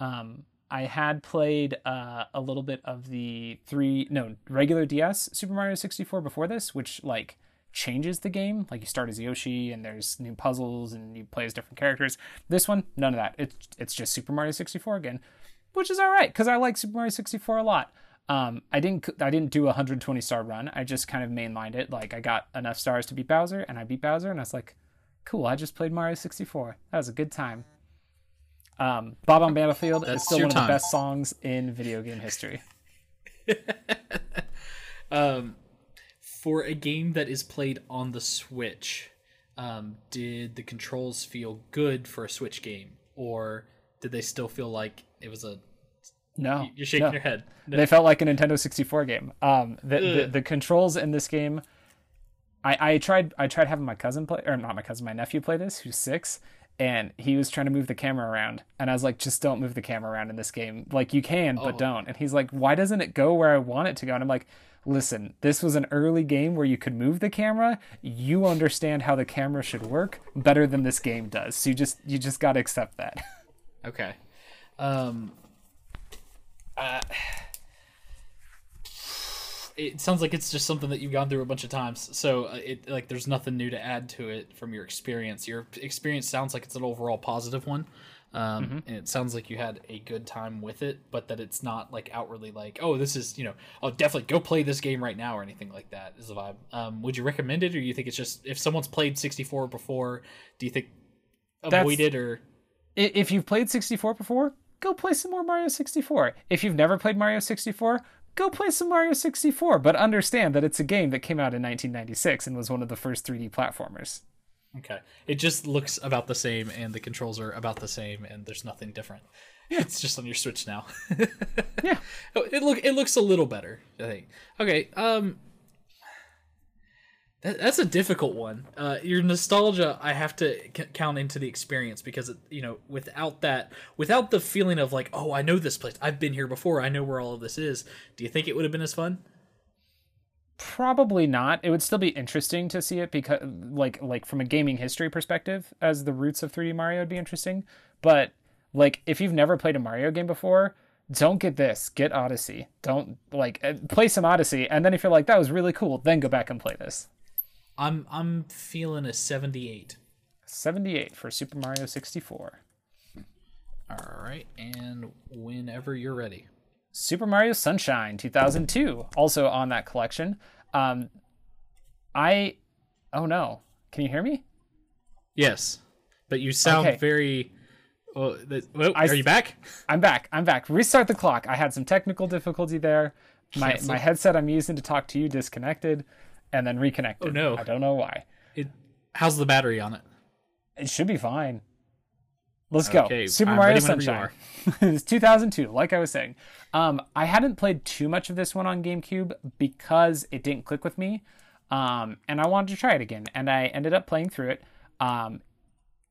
Um, I had played uh, a little bit of the three no regular DS Super Mario 64 before this, which like changes the game. Like you start as Yoshi and there's new puzzles and you play as different characters. This one, none of that. It's it's just Super Mario 64 again, which is all right because I like Super Mario 64 a lot. Um, I didn't I didn't do a 120 star run. I just kind of mainlined it. Like I got enough stars to beat Bowser and I beat Bowser and I was like, cool. I just played Mario 64. That was a good time. Um, Bob-omb Battlefield That's is still one of the best songs in video game history. Um, for a game that is played on the Switch, um, did the controls feel good for a Switch game, or did they still feel like it was a? No, You're shaking no. your head. No. They felt like a Nintendo 64 game. Um, the, the the controls in this game, I I tried I tried having my cousin play or not my cousin my nephew play this who's six. And he was trying to move the camera around, and I was like, "Just don't move the camera around in this game. Like you can, but Oh. don't." And he's like, "Why doesn't it go where I want it to go?" And I'm like, "Listen, this was an early game where you could move the camera. You understand how the camera should work better than this game does. So you just you just got to accept that." Okay. Um. Uh, it sounds like it's just something that you've gone through a bunch of times. So uh, it like there's nothing new to add to it from your experience. Your experience sounds like it's an overall positive one. Um, and it sounds like you had a good time with it, but that it's not like outwardly like, oh, this is you know, oh, definitely go play this game right now or anything like that. Is the vibe? Um, would you recommend it, or you think it's just if someone's played 64 before, do you think That's- avoid it or if you've played 64 before, go play some more Mario 64. If you've never played Mario 64, go play some Mario 64, but understand that it's a game that came out in 1996 and was one of the first 3D platformers. Okay. It just looks about the same and the controls are about the same and there's nothing different. It's just on your Switch now. Yeah. Oh, it look it looks a little better, I think. Okay, um that, that's a difficult one. Uh, your nostalgia, I have to c- count into the experience because it, you know, without that, without the feeling of like, oh, I know this place, I've been here before, I know where all of this is. Do you think it would have been as fun? Probably not. It would still be interesting to see it because like like from a gaming history perspective as the roots of 3D Mario would be interesting, but like if you've never played a Mario game before, don't get this. Get Odyssey. Don't like uh, play some Odyssey and then if you're like that was really cool, then go back and play this. I'm I'm feeling a 78. 78 for Super Mario 64. All right, and whenever you're ready. Super Mario Sunshine 2002, also on that collection. Um, I, oh no, can you hear me? Yes, but you sound Okay. very. Well, the, well, I are you back? I'm back. I'm back. Restart the clock. I had some technical difficulty there. My Cancel. my headset I'm using to talk to you disconnected, and then reconnected. Oh, no. I don't know why. It, how's the battery on it? It should be fine. Let's Okay, go. Super I'm Mario ready whenever you Sunshine. it's 2002, like I was saying. Um, I hadn't played too much of this one on GameCube because it didn't click with me, um, and I wanted to try it again. And I ended up playing through it. Um,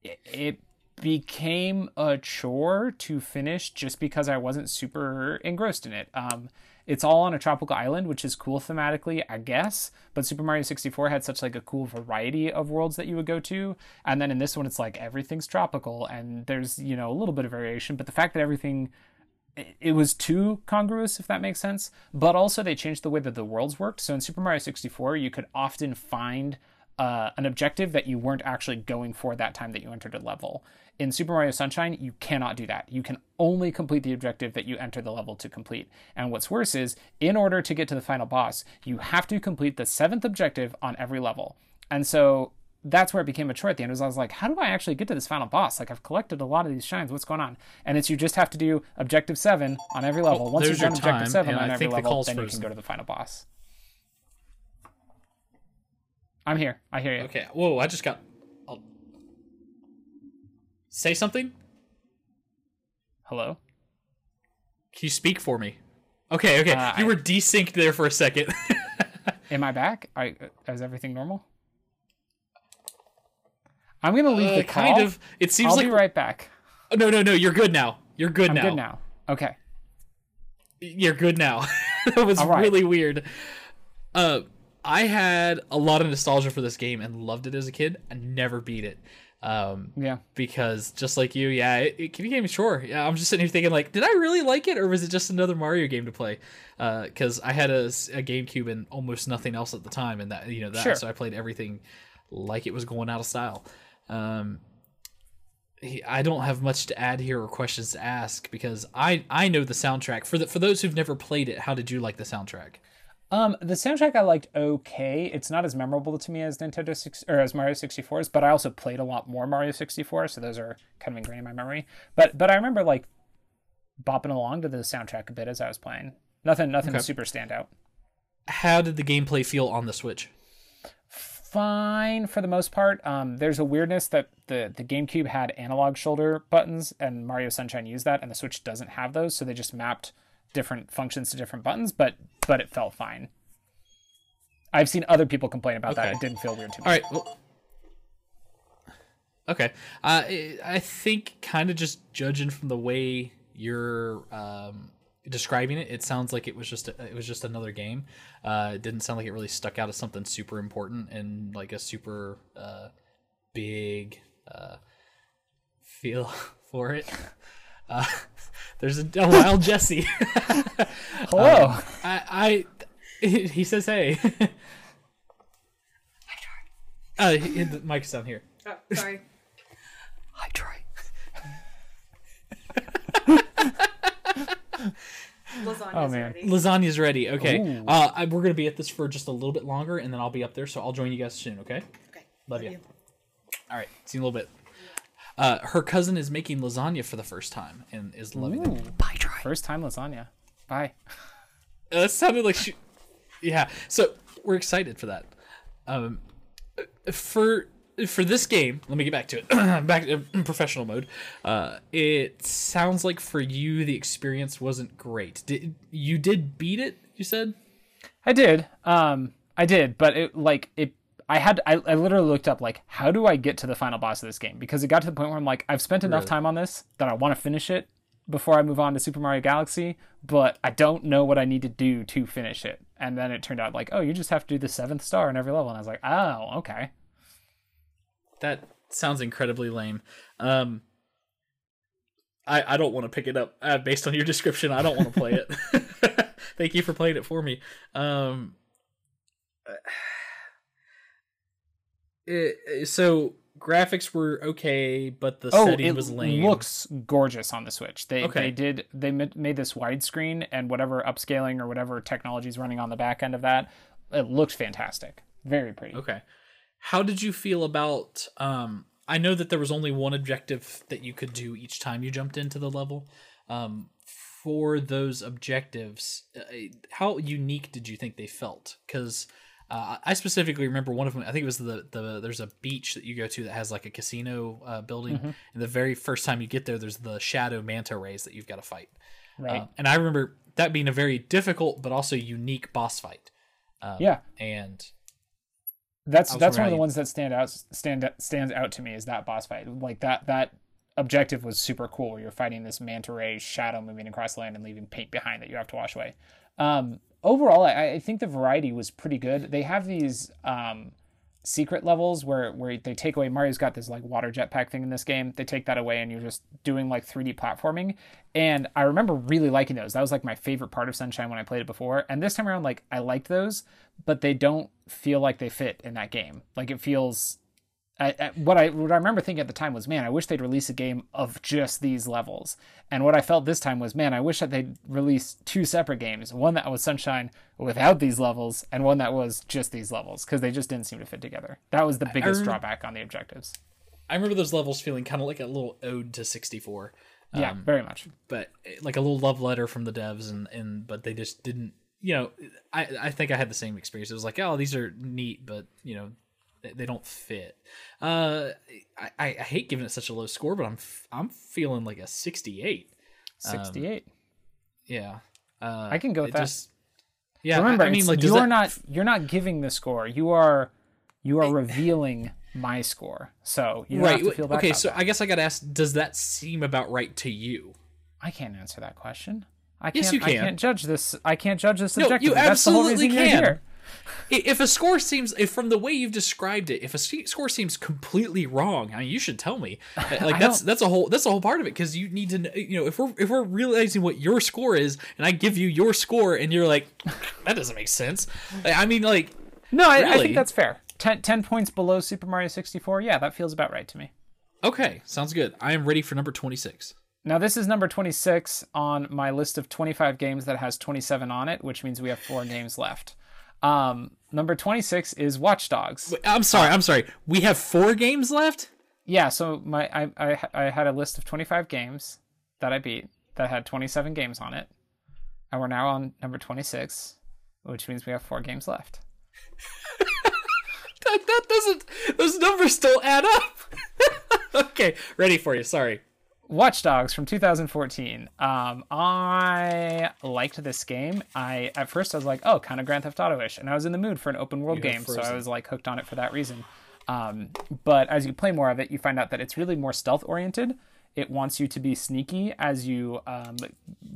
it, it became a chore to finish just because I wasn't super engrossed in it. Um, it's all on a tropical island, which is cool thematically, I guess. But Super Mario 64 had such like a cool variety of worlds that you would go to, and then in this one, it's like everything's tropical, and there's you know a little bit of variation. But the fact that everything it- was too congruous, if that makes sense. But also, they changed the way that the worlds worked. So in Super Mario 64, you could often find uh, an objective that you weren't actually going for that time that you entered a level. In Super Mario Sunshine, you cannot do that. You can only complete the objective that you enter the level to complete. And what's worse is, in order to get to the final boss, you have to complete the seventh objective on every level. And so that's where it became a chore at the end. Was I was like, how do I actually get to this final boss? Like I've collected a lot of these shines. What's going on? And it's you just have to do objective seven on every level. Well, Once you've done objective time, seven on I every level, then you can go to the final boss. I'm here. I hear you. Okay. Whoa! I just got. I'll... Say something. Hello. Can you speak for me? Okay. Okay. Uh, you I- were desynced there for a second. Am I back? I, is everything normal? I'm gonna leave Uh, the call. kind of. It seems I'll like be right back. Oh, no, no, no. You're good now. You're good I'm now. good now. Okay. You're good now. that was right. really weird. Uh, I had a lot of nostalgia for this game and loved it as a kid. I never beat it. Um, Yeah. because just like you, yeah, it, it became sure. Yeah, I'm just sitting here thinking like, did I really like it, or was it just another Mario game to play? Because I had a GameCube and almost nothing else at the time, and that you know that, Sure. so I played everything like it was going out of style. Um, I don't have much to add here or questions to ask because I I know the soundtrack. For the for those who've never played it, how did you like the soundtrack? Um, the soundtrack I liked okay. It's not as memorable to me as Nintendo six or as Mario sixty four 64's, but I also played a lot more Mario 64, so those are kind of ingrained in my memory. But but I remember like bopping along to the soundtrack a bit as I was playing. Nothing nothing Okay. super standout. How did the gameplay feel on the Switch? Fine for the most part. Um, there's a weirdness that the the GameCube had analog shoulder buttons, and Mario Sunshine used that, and the Switch doesn't have those, so they just mapped different functions to different buttons. But but it felt fine. I've seen other people complain about that. It didn't feel weird to me. All right. Well, okay. Uh, I I think kind of just judging from the way you're um, describing it, it sounds like it was just a, it was just another game. Uh, it didn't sound like it really stuck out as something super important and like a super uh, big uh, feel for it. Uh, there's a, a wild Jesse. Hello. I, I he says hey. Uh, he- the mic's down here. Oh, sorry. Hi, Troy. Lasagna's Oh, man. ready. Lasagna's ready. Okay. Ooh. Uh, I, we're gonna be at this for just a little bit longer, and then I'll be up there. So I'll join you guys soon. Okay. Okay. Love you. All right. See you in a little bit. Uh, her cousin is making lasagna for the first time and is loving it. Bye, Troy. First time lasagna. Bye. Uh, that sounded like she. Yeah. So we're excited for that. Um, for for this game, let me get back to it. back to professional mode. Uh, it sounds like for you the experience wasn't great. Did you did beat it? You said. I did. Um, I did, but it like it. I had. I, I literally looked up like, how do I get to the final boss of this game? Because it got to the point where I'm like, I've spent enough Really? time on this that I want to finish it before I move on to Super Mario Galaxy, but I don't know what I need to do to finish it. And then it turned out like, oh, you just have to do the seventh star in every level, and I was like, oh, okay. That sounds incredibly lame. Um, I I don't want to pick it up uh, based on your description. I don't want to play it. Thank you for playing it for me. Um, it, so graphics were okay, but the Oh, setting was lame. looks gorgeous on the Switch. They Okay. they did they made this widescreen and whatever upscaling or whatever technology is running on the back end of that, it looks fantastic. Very pretty. Okay. How did you feel about um I know that there was only one objective that you could do each time you jumped into the level. Um for those objectives, uh, how unique did you think they felt? Cuz uh, I specifically remember one of them. I think it was the the there's a beach that you go to that has like a casino uh, building, and the very first time you get there, there's the shadow manta rays that you've got to fight. Right. Uh, and I remember that being a very difficult but also unique boss fight. Um, Yeah. and That's that's one of the ones that stand out stand stands out to me is that boss fight. Like that that objective was super cool. Where you're fighting this manta ray shadow moving across the land and leaving paint behind that you have to wash away. Um, overall, I, I think the variety was pretty good. They have these um, secret levels where where they take away Mario's got this like water jetpack thing in this game. They take that away and you're just doing like 3D platforming. And I remember really liking those. That was like my favorite part of Sunshine when I played it before. And this time around like I liked those, but they don't feel like they fit in that game. Like it feels I, I, what I what I remember thinking at the time was, man, I wish they'd release a game of just these levels. And what I felt this time was, man, I wish that they'd release two separate games, one that was Sunshine without these levels, and one that was just these levels, because they just didn't seem to fit together. That was the biggest I, drawback on the objectives. I remember those levels feeling kind of like a little ode to 64. Yeah, um, very much. But like a little love letter from the devs, and and but they just didn't. You know, I I think I had the same experience. It was like, oh, these are neat, but you know, they don't fit. Uh, I, I hate giving it such a low score, but I'm I'm feeling like a 68. 68. Um, yeah. Uh, I can go with that. Just, yeah. Remember, I, I mean, like you are that... not you're not giving the score. You are you are revealing my score. So you right. okay. So that. I guess I got to ask: Does that seem about right to you? I can't answer that question. I can't. Yes, you can. I can't judge this. I can't judge this objectively. No, you absolutely can if a score seems if from the way you've described it if a score seems completely wrong I mean, you should tell me. Like that's that's a whole that's a whole part of it because you need to know you know if we're if we're realizing what your score is and i give you your score and you're like that doesn't make sense. I mean like no I, really? I think that's fair. 10, 10 points below super mario 64 yeah that feels about right to me. Okay sounds good. I am ready for number 26 now, this is number 26 on my list of 25 games that has 27 on it, which means we have four games left. Um, number 26 is Watch Dogs. I'm sorry, I'm sorry. We have four games left? Yeah, so my I, I, I had a list of 25 games that I beat that had 27 games on it. And we're now on number 26, which means we have four games left. that, that doesn't, those numbers still add up. okay, ready for you. Sorry. Watch Dogs from 2014. Um, I liked this game. I at first I was like, oh, kind of Grand Theft Auto-ish, and I was in the mood for an open world game, so I was like hooked on it for that reason. Um, but as you play more of it, you find out that it's really more stealth oriented. It wants you to be sneaky as you um,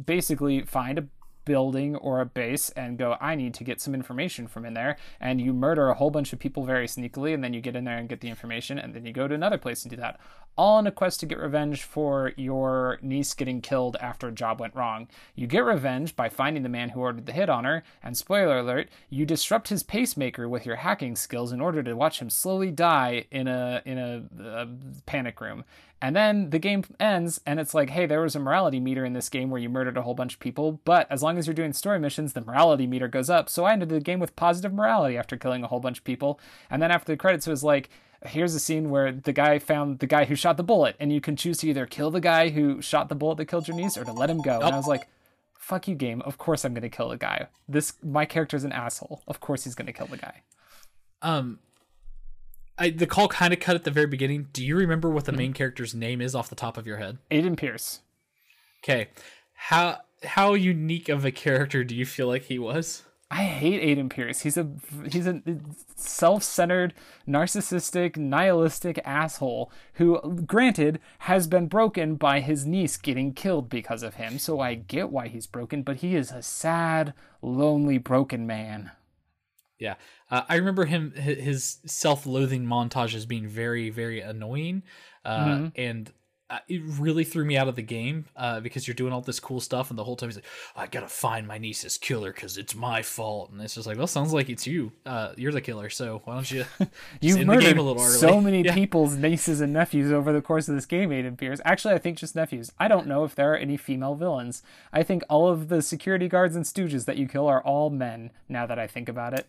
basically find a building or a base and go, I need to get some information from in there. And you murder a whole bunch of people very sneakily, and then you get in there and get the information, and then you go to another place and do that. All in a quest to get revenge for your niece getting killed after a job went wrong. You get revenge by finding the man who ordered the hit on her, and spoiler alert, you disrupt his pacemaker with your hacking skills in order to watch him slowly die in a in a, a panic room. And then the game ends, and it's like, hey, there was a morality meter in this game where you murdered a whole bunch of people, but as long as you're doing story missions, the morality meter goes up. So I ended the game with positive morality after killing a whole bunch of people. And then after the credits, it was like, here's a scene where the guy found the guy who shot the bullet, and you can choose to either kill the guy who shot the bullet that killed your niece or to let him go. And I was like, fuck you, game. Of course I'm going to kill the guy. This, my character's an asshole. Of course he's going to kill the guy. Um, I, the call kind of cut at the very beginning. Do you remember what the hmm. main character's name is off the top of your head? Aiden Pearce. Okay, how how unique of a character do you feel like he was? I hate Aiden Pearce. He's a he's a self-centered, narcissistic, nihilistic asshole who, granted, has been broken by his niece getting killed because of him. So I get why he's broken, but he is a sad, lonely, broken man. Yeah, uh, I remember him his self-loathing montages being very very annoying, uh, mm-hmm. and uh, it really threw me out of the game uh, because you're doing all this cool stuff, and the whole time he's like, "I gotta find my niece's killer because it's my fault," and it's just like, "Well, sounds like it's you. Uh, you're the killer, so why don't you?" You've murdered so many yeah. people's nieces and nephews over the course of this game, Aiden Pearce. Actually, I think just nephews. I don't know if there are any female villains. I think all of the security guards and stooges that you kill are all men. Now that I think about it.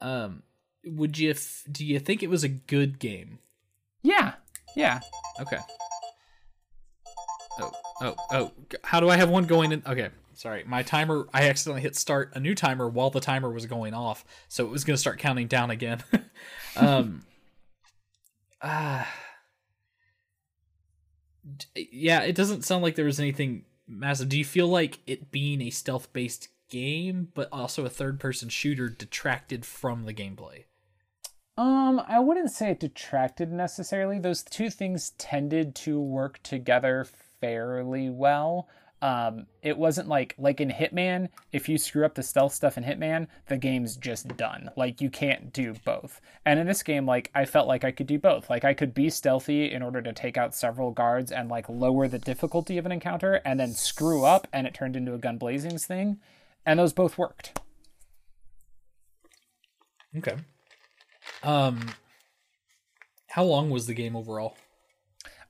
Um, would you? F- do you think it was a good game? Yeah. Yeah. Okay. Oh, oh, oh! How do I have one going in? Okay, sorry. My timer. I accidentally hit start a new timer while the timer was going off, so it was going to start counting down again. um. Uh, yeah, it doesn't sound like there was anything massive. Do you feel like it being a stealth-based game, but also a third person shooter detracted from the gameplay? Um, I wouldn't say it detracted necessarily. Those two things tended to work together fairly well. Um, it wasn't like like in Hitman. If you screw up the stealth stuff in Hitman, the game's just done. Like you can't do both. And in this game, like I felt like I could do both. Like I could be stealthy in order to take out several guards and like lower the difficulty of an encounter, and then screw up, and it turned into a gun blazings thing, and those both worked. Okay. Um, how long was the game overall?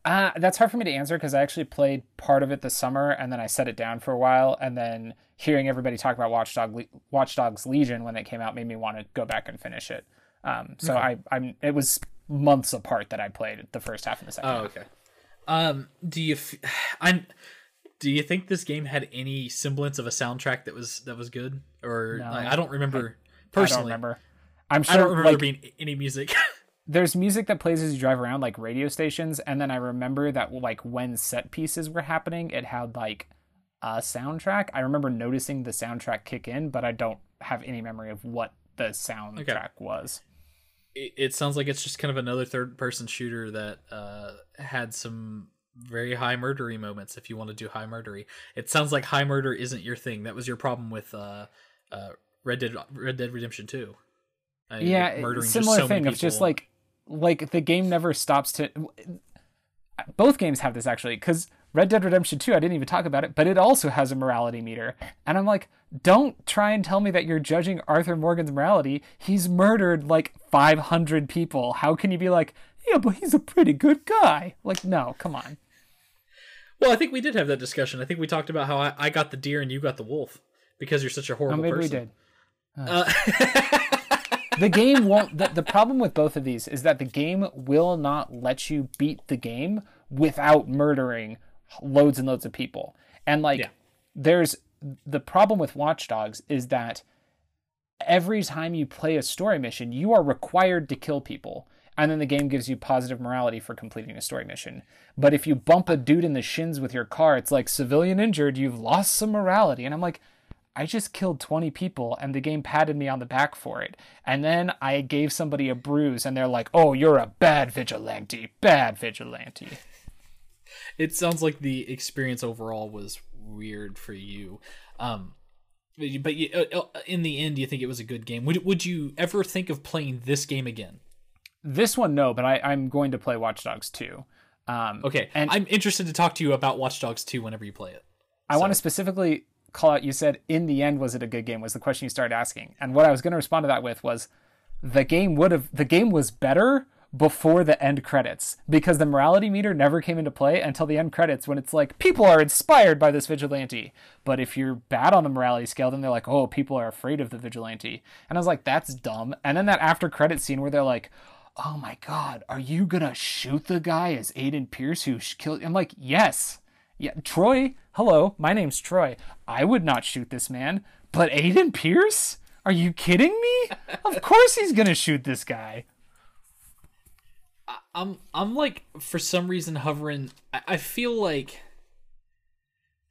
Uh, that's hard for me to answer because I actually played part of it this summer and then I set it down for a while. And then hearing everybody talk about Watchdog Le- Watch Dogs Legion when it came out made me want to go back and finish it. Um, so okay. I, I'm it was months apart that I played the first half and the second. Oh, okay. Um, do you f- I'm do you think this game had any semblance of a soundtrack that was that was good or no, like, I don't remember I, personally. I don't remember. I'm sure I don't remember like, there being any music. there's music that plays as you drive around like radio stations and then i remember that like when set pieces were happening it had like a soundtrack i remember noticing the soundtrack kick in but i don't have any memory of what the soundtrack okay. was it, it, sounds like it's just kind of another third person shooter that uh, had some very high murdery moments if you want to do high murdery. It sounds like high murder isn't your thing. That was your problem with uh, uh, red dead red dead redemption 2 I mean, yeah, similar so thing of just like like the game never stops to both games have this actually because red dead redemption 2 i didn't even talk about it but it also has a morality meter. And i'm like don't try and tell me that you're judging arthur morgan's morality. He's murdered like 500 people. How can you be like yeah but he's a pretty good guy. Like no come on well i think we did have that discussion i think we talked about how i, I got the deer and you got the wolf because you're such a horrible oh, maybe person. we did uh. Uh, the game won't. The, the problem with both of these is that the game will not let you beat the game without murdering loads and loads of people. And like, yeah. there's the problem with Watch Dogs is that every time you play a story mission, you are required to kill people. And then the game gives you positive morality for completing a story mission. But if you bump a dude in the shins with your car, it's like civilian injured, you've lost some morality. And I'm like, I just killed 20 people and the game patted me on the back for it. And then I gave somebody a bruise and they're like, oh, you're a bad vigilante, bad vigilante. It sounds like the experience overall was weird for you. Um, but you, uh, uh, in the end, you think it was a good game? Would, would you ever think of playing this game again? This one, no, but I, I'm going to play Watch Dogs 2. Um, okay, and I'm interested to talk to you about Watch Dogs 2 whenever you play it. I so. want to specifically call out you said in the end was it a good game was the question you started asking and what i was going to respond to that with was the game would have the game was better before the end credits because the morality meter never came into play until the end credits when it's like people are inspired by this vigilante but if you're bad on the morality scale then they're like oh people are afraid of the vigilante and i was like that's dumb and then that after credit scene where they're like oh my god are you gonna shoot the guy as aiden Pearce who killed i'm like yes yeah, Troy, hello, my name's Troy. I would not shoot this man, but Aiden Pearce? Are you kidding me? of course he's gonna shoot this guy. I'm I'm like for some reason hovering. I feel like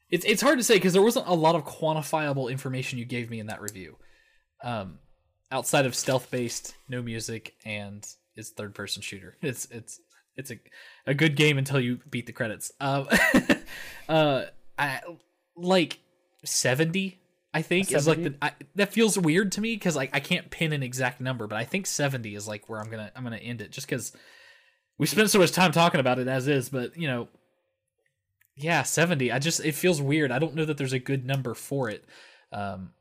it's it's hard to say because there wasn't a lot of quantifiable information you gave me in that review. Um, outside of stealth based, no music, and it's third person shooter. It's it's it's a a good game until you beat the credits. Um, uh, I like seventy. I think 70? is like the I, that feels weird to me because like I can't pin an exact number, but I think seventy is like where I'm gonna I'm gonna end it just because we spent so much time talking about it as is. But you know, yeah, seventy. I just it feels weird. I don't know that there's a good number for it. Um,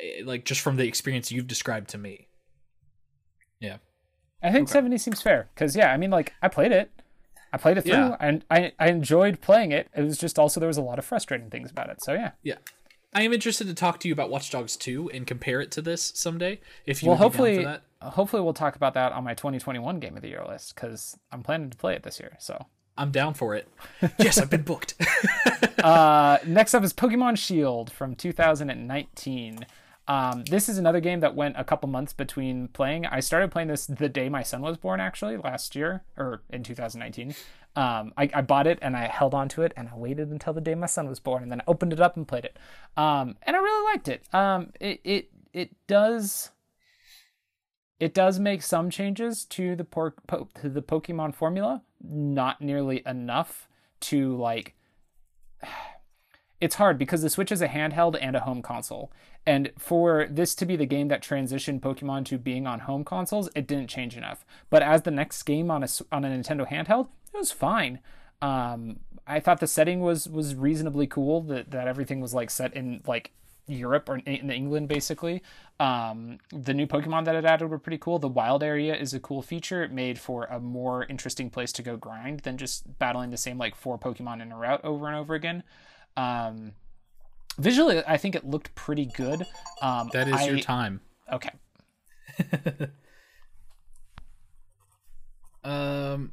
eh, like just from the experience you've described to me. Yeah. I think okay. 70 seems fair because yeah, I mean like I played it, I played it through, yeah. and I I enjoyed playing it. It was just also there was a lot of frustrating things about it. So yeah, yeah. I am interested to talk to you about Watch Dogs 2 and compare it to this someday. If you well, hopefully, hopefully we'll talk about that on my 2021 Game of the Year list because I'm planning to play it this year. So I'm down for it. yes, I've been booked. uh, next up is Pokemon Shield from 2019. Um, this is another game that went a couple months between playing. I started playing this the day my son was born, actually, last year or in 2019. Um, I, I, bought it and I held on to it and I waited until the day my son was born and then I opened it up and played it. Um, and I really liked it. Um, it, it, it does, it does make some changes to the por- po- to the Pokemon formula, not nearly enough to like it's hard because the Switch is a handheld and a home console. And for this to be the game that transitioned Pokemon to being on home consoles, it didn't change enough. But as the next game on a on a Nintendo handheld, it was fine. Um, I thought the setting was was reasonably cool. That that everything was like set in like Europe or in England, basically. Um, the new Pokemon that it added were pretty cool. The wild area is a cool feature. It made for a more interesting place to go grind than just battling the same like four Pokemon in a route over and over again. Um, visually, I think it looked pretty good. Um, that is I, your time. Okay. um,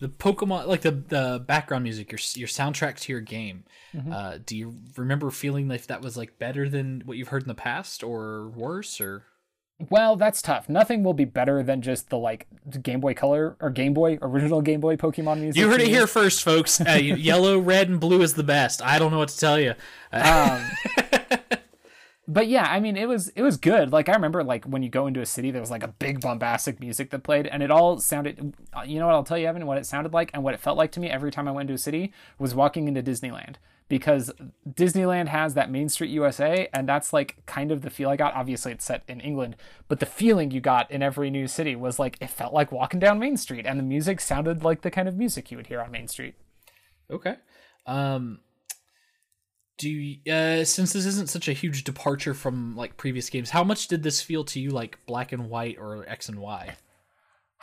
the Pokemon, like the the background music, your your soundtrack to your game. Mm-hmm. Uh, do you remember feeling if that was like better than what you've heard in the past, or worse, or? Well, that's tough. Nothing will be better than just the like Game Boy Color or Game Boy original Game Boy Pokemon music. You heard it here first, folks. Uh, yellow, red, and blue is the best. I don't know what to tell you. Um, but yeah, I mean, it was it was good. Like I remember, like when you go into a city, there was like a big bombastic music that played, and it all sounded. You know what I'll tell you, Evan, what it sounded like and what it felt like to me every time I went to a city was walking into Disneyland because Disneyland has that Main Street USA, and that's like kind of the feel I got. Obviously, it's set in England, but the feeling you got in every new city was like it felt like walking down Main Street, and the music sounded like the kind of music you would hear on Main Street. Okay. Um, do you, uh, since this isn't such a huge departure from like previous games, how much did this feel to you like Black and White or X and Y?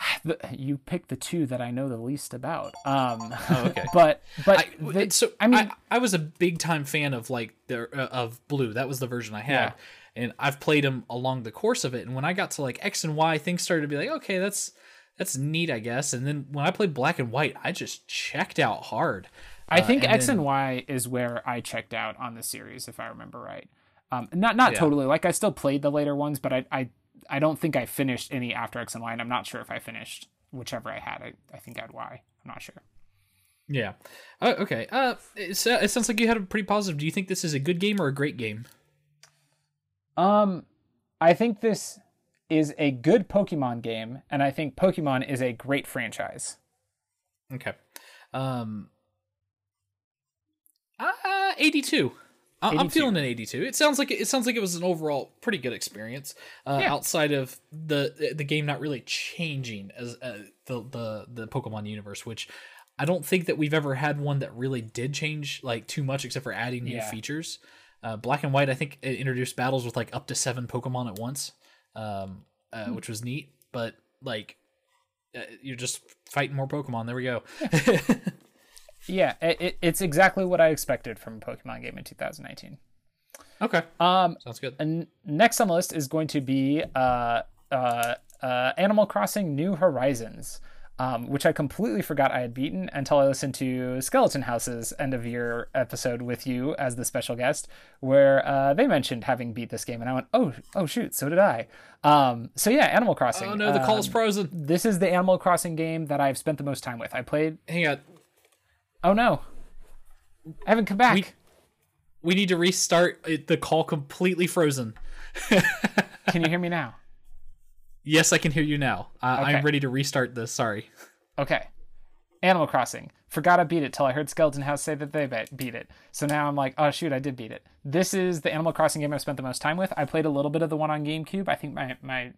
you picked the two that I know the least about. Um, oh, okay. But but I, the, so I mean, I, I, was a big time fan of like the uh, of Blue. That was the version I had, yeah. and I've played them along the course of it. And when I got to like X and Y, things started to be like, okay, that's that's neat, I guess. And then when I played Black and White, I just checked out hard. I think uh, and X then, and Y is where I checked out on the series, if I remember right. Um, not not yeah. totally. Like I still played the later ones, but I I I don't think I finished any after X and Y, and I'm not sure if I finished whichever I had. I, I think I had Y. I'm not sure. Yeah. Uh, okay. Uh, it, it sounds like you had a pretty positive. Do you think this is a good game or a great game? Um, I think this is a good Pokemon game, and I think Pokemon is a great franchise. Okay. Um. Uh, 82. I'm feeling an 82. It sounds like it sounds like it was an overall pretty good experience. Uh, yeah. Outside of the the game not really changing as uh, the the the Pokemon universe, which I don't think that we've ever had one that really did change like too much, except for adding new yeah. features. Uh, Black and White, I think, it introduced battles with like up to seven Pokemon at once, um, uh, hmm. which was neat. But like, uh, you're just fighting more Pokemon. There we go. Yeah, it, it's exactly what I expected from a Pokemon game in 2019. Okay. Um, Sounds good. And next on the list is going to be uh, uh, uh, Animal Crossing New Horizons, um, which I completely forgot I had beaten until I listened to Skeleton House's end of year episode with you as the special guest, where uh, they mentioned having beat this game, and I went, "Oh, oh shoot, so did I." Um, so yeah, Animal Crossing. Oh no, the call is um, frozen. This is the Animal Crossing game that I've spent the most time with. I played. Hang on, Oh no. I haven't come back. We, we need to restart the call completely frozen. can you hear me now? Yes, I can hear you now. Uh, okay. I'm ready to restart this. Sorry. Okay. Animal Crossing. Forgot I beat it till I heard Skeleton House say that they beat it. So now I'm like, oh shoot, I did beat it. This is the Animal Crossing game I've spent the most time with. I played a little bit of the one on GameCube. I think my my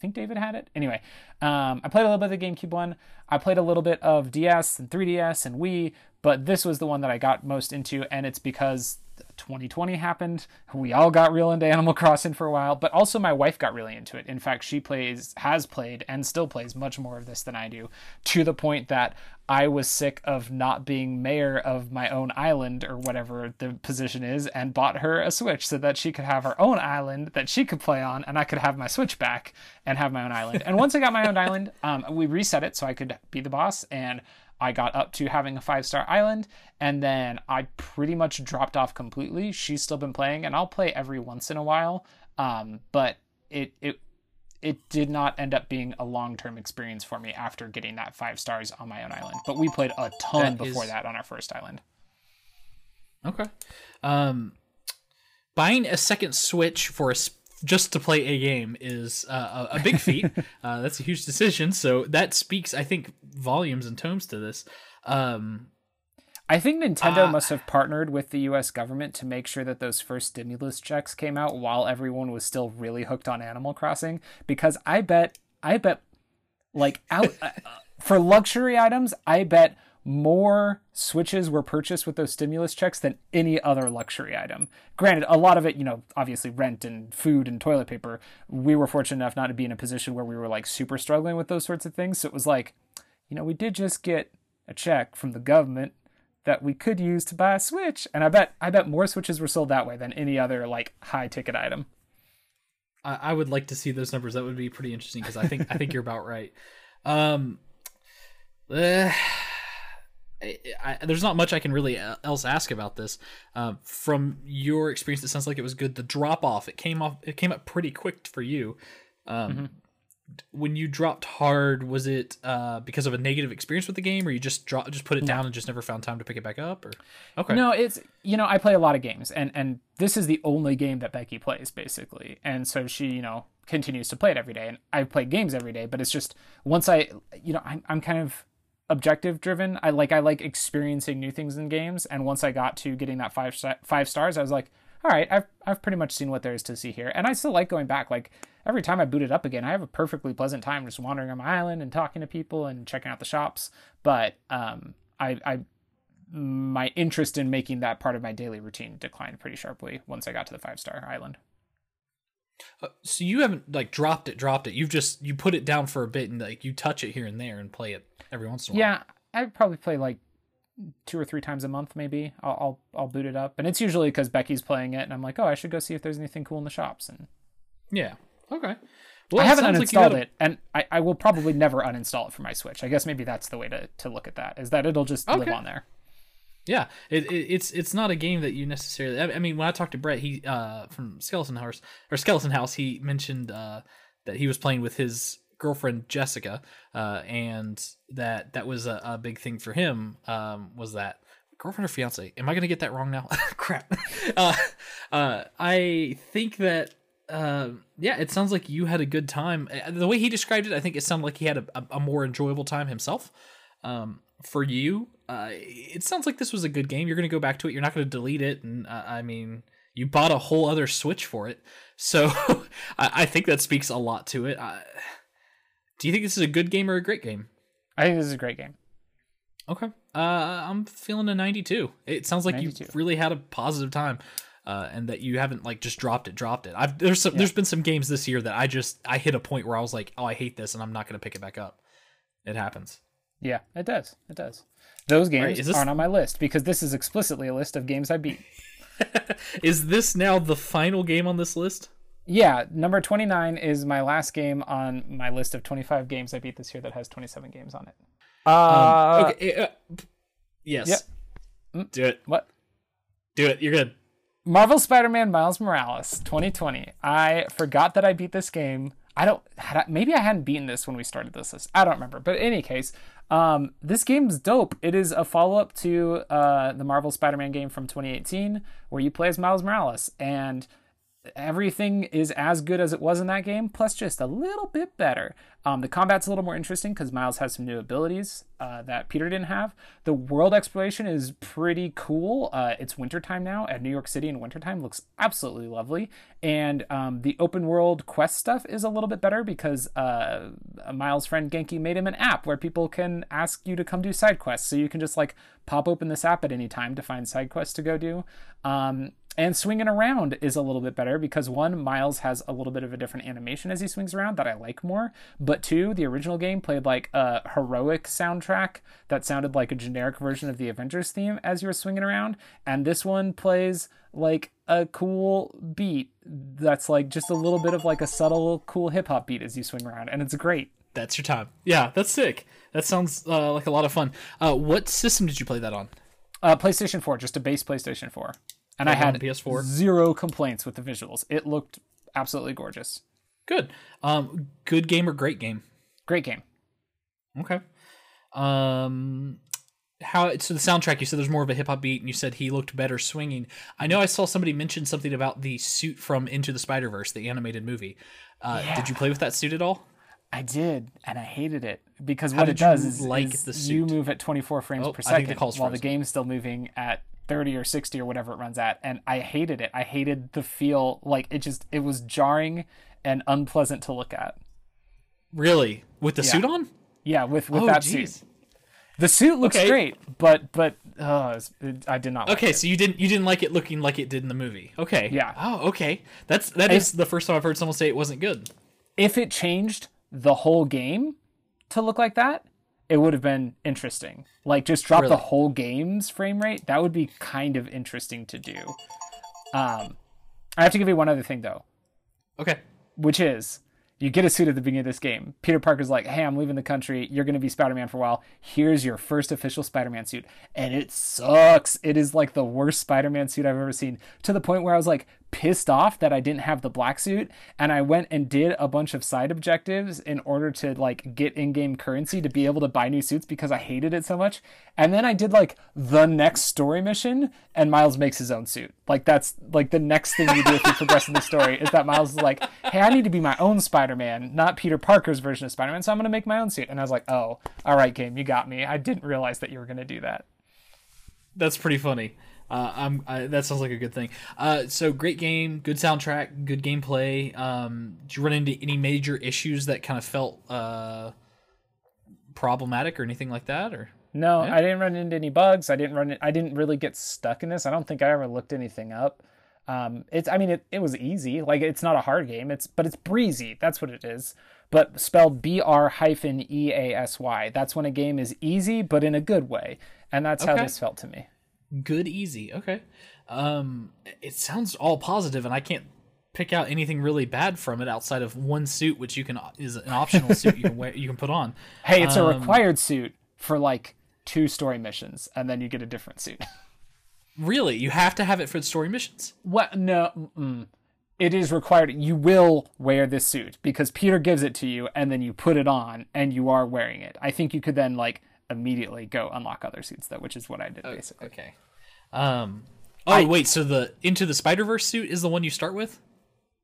think David had it. Anyway, um, I played a little bit of the GameCube one. I played a little bit of DS and 3DS and Wii, but this was the one that I got most into, and it's because 2020 happened. We all got real into Animal Crossing for a while, but also my wife got really into it. In fact, she plays, has played, and still plays much more of this than I do, to the point that I was sick of not being mayor of my own island or whatever the position is, and bought her a Switch so that she could have her own island that she could play on, and I could have my Switch back and have my own island. And once I got my own island, um, we reset it so I could be the boss and I got up to having a five star island, and then I pretty much dropped off completely. She's still been playing, and I'll play every once in a while. Um, but it it it did not end up being a long term experience for me after getting that five stars on my own island. But we played a ton that before is... that on our first island. Okay. Um, buying a second Switch for a just to play a game is uh, a, a, big feat. uh, that's a huge decision. So that speaks, I think, volumes and tomes to this. Um, I think Nintendo Uh, must have partnered with the US government to make sure that those first stimulus checks came out while everyone was still really hooked on Animal Crossing because I bet I bet like out uh, for luxury items, I bet more switches were purchased with those stimulus checks than any other luxury item. Granted, a lot of it, you know, obviously rent and food and toilet paper. We were fortunate enough not to be in a position where we were like super struggling with those sorts of things. So it was like, you know, we did just get a check from the government that we could use to buy a Switch. And I bet I bet more Switches were sold that way than any other like high ticket item. I, I would like to see those numbers. That would be pretty interesting because I think I think you're about right. Um, eh, I, I, there's not much I can really uh, else ask about this. Um, from your experience, it sounds like it was good. The drop off it came off it came up pretty quick for you. Um, When you dropped hard, was it uh, because of a negative experience with the game, or you just drop just put it down and just never found time to pick it back up? Or okay, No, it's you know I play a lot of games, and and this is the only game that Becky plays basically, and so she you know continues to play it every day, and I play games every day, but it's just once I you know I'm I'm kind of objective driven. I like I like experiencing new things in games, and once I got to getting that five five stars, I was like, all right, I've I've pretty much seen what there is to see here, and I still like going back. Like every time I boot it up again, I have a perfectly pleasant time just wandering on my island and talking to people and checking out the shops. But um, I I my interest in making that part of my daily routine declined pretty sharply once I got to the five star island. so you haven't like dropped it, dropped it. You've just you put it down for a bit and like you touch it here and there and play it every once in a while. Yeah, I probably play like two or three times a month, maybe. I'll I'll, I'll boot it up, and it's usually because Becky's playing it, and I'm like, oh, I should go see if there's anything cool in the shops. And Yeah. Okay. I haven't sounds like uninstalled it, and I, I will probably never uninstall it for my Switch. I guess maybe that's the way to, to look at that is that it'll just live on there. Yeah, it, it, it's it's not a game that you necessarily. I I mean, when I talked to Brett, he uh from Skeleton House or Skeleton House, he mentioned uh that he was playing with his girlfriend Jessica, uh, and that that was a, a big thing for him. Um, was that girlfriend or fiance? Am I gonna get that wrong now? Crap. Uh, uh, I think that. Uh, yeah, it sounds like you had a good time. Uh, The way he described it, I think it sounded like he had a, a, more enjoyable time himself. Um, for you, uh, it sounds like this was a good game. You're going to go back to it. You're not going to delete it. And uh, I mean, you bought a whole other Switch for it, so I, I think that speaks a lot to it. Uh, do you think this is a good game or a great game? I think this is a great game. Okay, uh, I'm feeling a 92. It sounds like 92. you've really had a positive time. Uh, and that you haven't like just dropped it, dropped it. I've there's some, there's been some games this year that I just I hit a point where I was like, oh, I hate this, and I'm not gonna pick it back up. It happens. Yeah, it does. It does. Those games is this- aren't on my list because this is explicitly a list of games I beat. Is this now the final game on this list? Yeah, number 29 is my last game on my list of 25 games I beat this year that has 27 games on it. Uh, okay. uh, yes. Yep. Do it. What? Do it. You're good. Marvel Spider-Man Miles Morales 2020. I forgot that I beat this game. I don't had I, maybe I hadn't beaten this when we started this list. I don't remember. But in any case, um, this game's dope. It is a follow-up to uh, the Marvel Spider-Man game from 2018 where you play as Miles Morales and everything is as good as it was in that game, plus just a little bit better. Um, the combat's a little more interesting because Miles has some new abilities uh, that Peter didn't have. The world exploration is pretty cool. Uh, it's wintertime now, and New York City in wintertime looks absolutely lovely. And um, the open world quest stuff is a little bit better because uh, Miles' friend Ganke made him an app where people can ask you to come do side quests. So you can just like pop open this app at any time to find side quests to go do. Um, and swinging around is a little bit better because one, Miles has a little bit of a different animation as he swings around that I like more. But two, the original game played like a heroic soundtrack that sounded like a generic version of the Avengers theme as you were swinging around. And this one plays like a cool beat that's like just a little bit of like a subtle, cool hip hop beat as you swing around. And it's great. That's your time. Yeah, that's sick. That sounds uh, like a lot of fun. Uh, what system did you play that on? Uh, PlayStation 4, just a base PlayStation 4. And I had PS4? zero complaints with the visuals. It looked absolutely gorgeous. Good. Um, good game or great game? Great game. Okay. Um, how so the soundtrack? You said there's more of a hip hop beat, and you said he looked better swinging. I know I saw somebody mention something about the suit from Into the Spider Verse, the animated movie. Uh, Did you play with that suit at all? I did, and I hated it because what it does is, like is the you move at 24 frames Oh, per the second while the game's still moving at 30 or 60 or whatever it runs at, and I hated it. I hated the feel like it just it was jarring and unpleasant to look at. Really? With the suit on? Yeah, with with Oh, that jeez. suit, the suit looks Okay. great, but but uh, it, I did not. Like Okay, it. so you didn't you didn't like it looking like it did in the movie. Okay. Yeah. Oh, okay. That's that is the first time I've heard someone say it wasn't good. if it changed the whole game to look like that, it would have been interesting. Like just drop Really? the whole game's frame rate. That would be kind of interesting to do. Um, I have to give you one other thing though, Okay. which is you get a suit at the beginning of this game. Peter Parker's like, "Hey, I'm leaving the country. You're going to be Spider-Man for a while. Here's your first official Spider-Man suit." And it sucks. It is like the worst Spider-Man suit I've ever seen to the point where I was like pissed off that I didn't have the black suit and I went and did a bunch of side objectives in order to like get in-game currency to be able to buy new suits because I hated it so much. And then I did like the next story mission and Miles makes his own suit. Like that's like the next thing you do if you progress in the story is that Miles is like, "Hey, I need to be my own Spider-Man, not Peter Parker's version of Spider-Man, so I'm going to make my own suit." And I was like, "Oh, all right, game, you got me. I didn't realize that you were going to do that." That's pretty funny. Uh, I'm I, that sounds like a good thing. Uh, so great game, good soundtrack, good gameplay. Um, did you run into any major issues that kind of felt uh, problematic or anything like that? Or No, I didn't run into any bugs. I didn't run. I didn't really get stuck in this. I don't think I ever looked anything up. Um, it's. I mean, it, it was easy. Like it's not a hard game. It's but it's breezy. That's what it is. But spelled B R hyphen E A S Y. That's when a game is easy, but in a good way. And that's how this felt to me. Good, easy. Okay. Um, it sounds all positive, and I can't pick out anything really bad from it outside of one suit, which you can is an optional suit you can wear, you can put on. Hey, it's a Um, required suit for like two story missions, and then you get a different suit. Really, you have to have it for the story missions. What? No. Mm-mm. It is required. You will wear this suit because Peter gives it to you, and then you put it on, and you are wearing it. I think you could then like immediately go unlock other suits, though, which is what I did basically. Okay. Um. Oh wait, so the Into the Spider Verse suit is the one you start with?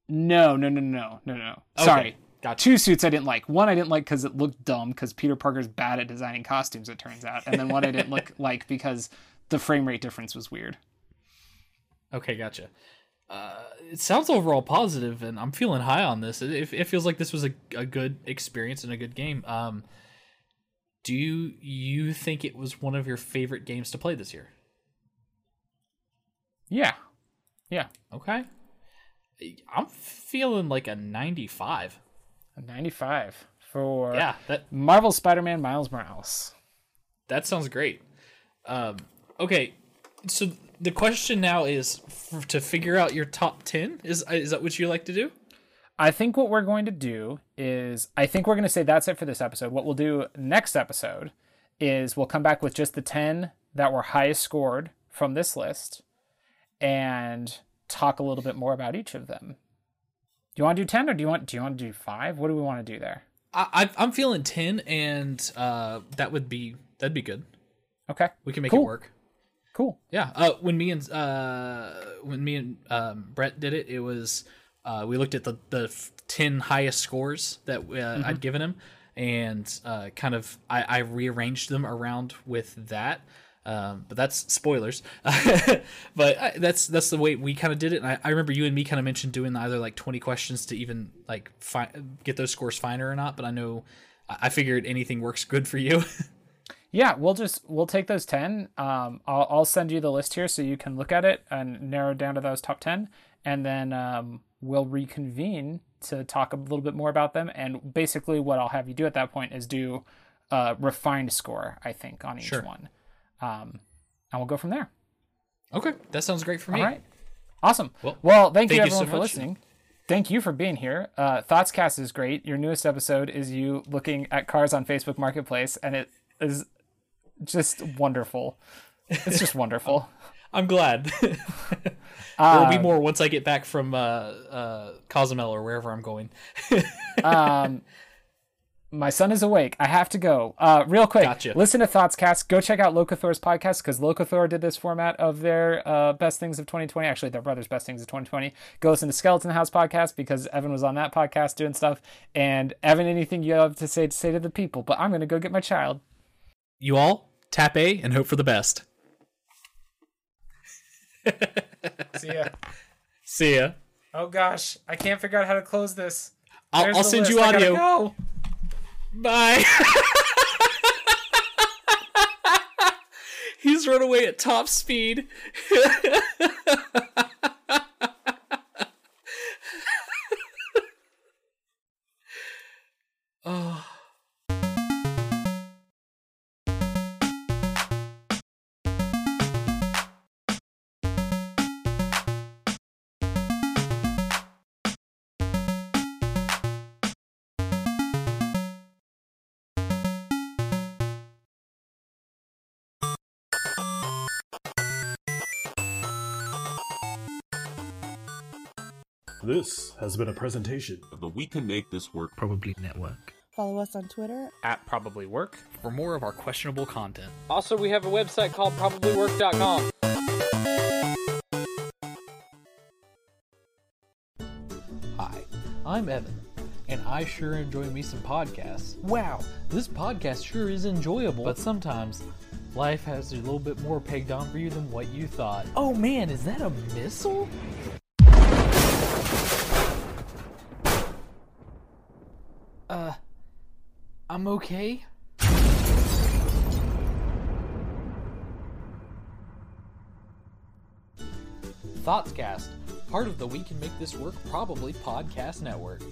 No, no, no, no, no, no. Sorry. gotcha. Two suits I didn't like. One I didn't like because it looked dumb because Peter Parker's bad at designing costumes. It turns out, and then one I didn't look like because the frame rate difference was weird. Okay, gotcha. Uh, it sounds overall positive, and I'm feeling high on this. It, it, it feels like this was a, a good experience and a good game. Um, do you think it was one of your favorite games to play this year? Yeah, yeah. Okay. I'm feeling like a 95. A ninety-five for Yeah, that Marvel Spider-Man Miles Morales. that sounds great. Um, okay, so the question now is f- to figure out your top 10. Is is that what you like to do? I think what we're going to do is I think we're going to say that's it for this episode. What we'll do next episode is we'll come back with just the 10 that were highest scored from this list and talk a little bit more about each of them. Do you want to do 10 or do you want do you want to do 5? What do we want to do there? I, I'm feeling 10, and uh, that would be that'd be good. Okay. We can make Cool. it work. Cool. Yeah. Uh, when me and uh, when me and um, Brett did it, it was uh, we looked at the the f- ten highest scores that uh, Mm-hmm. I'd given him, and uh, kind of I, I rearranged them around with that. Um, but that's spoilers. but I, that's that's the way we kind of did it. And I, I remember you and me kind of mentioned doing either like twenty questions to even like fi- get those scores finer or not. But I know I I figured anything works good for you. Yeah, we'll just we'll take those ten. Um, I'll I'll send you the list here so you can look at it and narrow down to those top ten, and then um, we'll reconvene to talk a little bit more about them. And basically, what I'll have you do at that point is do a refined score, I think, on each Sure. one, um, and we'll go from there. okay, that sounds great for me. All right, awesome. Well, Well, thank, you thank you so everyone for much. listening. Thank you for being here. Uh, Thoughtscast is great. Your newest episode is you looking at cars on Facebook Marketplace, and it is just wonderful. It's just wonderful. I'm glad. Uh, There'll be more once I get back from uh, uh, Cozumel or wherever I'm going. um, my son is awake. I have to go. Uh, real quick, Gotcha. listen to Thoughtscast. Go check out Locathor's podcast because Locathor did this format of their uh, best things of 2020. Actually, their brother's best things of 2020. Go listen to Skeleton House podcast because Evan was on that podcast doing stuff. And Evan, anything you have to say to say to the people? But I'm gonna go get my child. You all tap A and hope for the best. See ya. See ya. Oh gosh, I can't figure out how to close this. I'll, I'll send list. you audio. go. Bye. He's run away at top speed. This has been a presentation of the We Can Make This Work Probably Network. Follow us on Twitter At probably work. For more of our questionable content. Also, we have a website called probablywork.com. Hi, I'm Evan, and I sure enjoy me some podcasts. Wow, this podcast sure is enjoyable, but sometimes life has a little bit more pegged on for you than what you thought. Oh man, is that a missile? Uh, I'm okay. Thoughtscast, part of the We Can Make This Work Probably podcast network.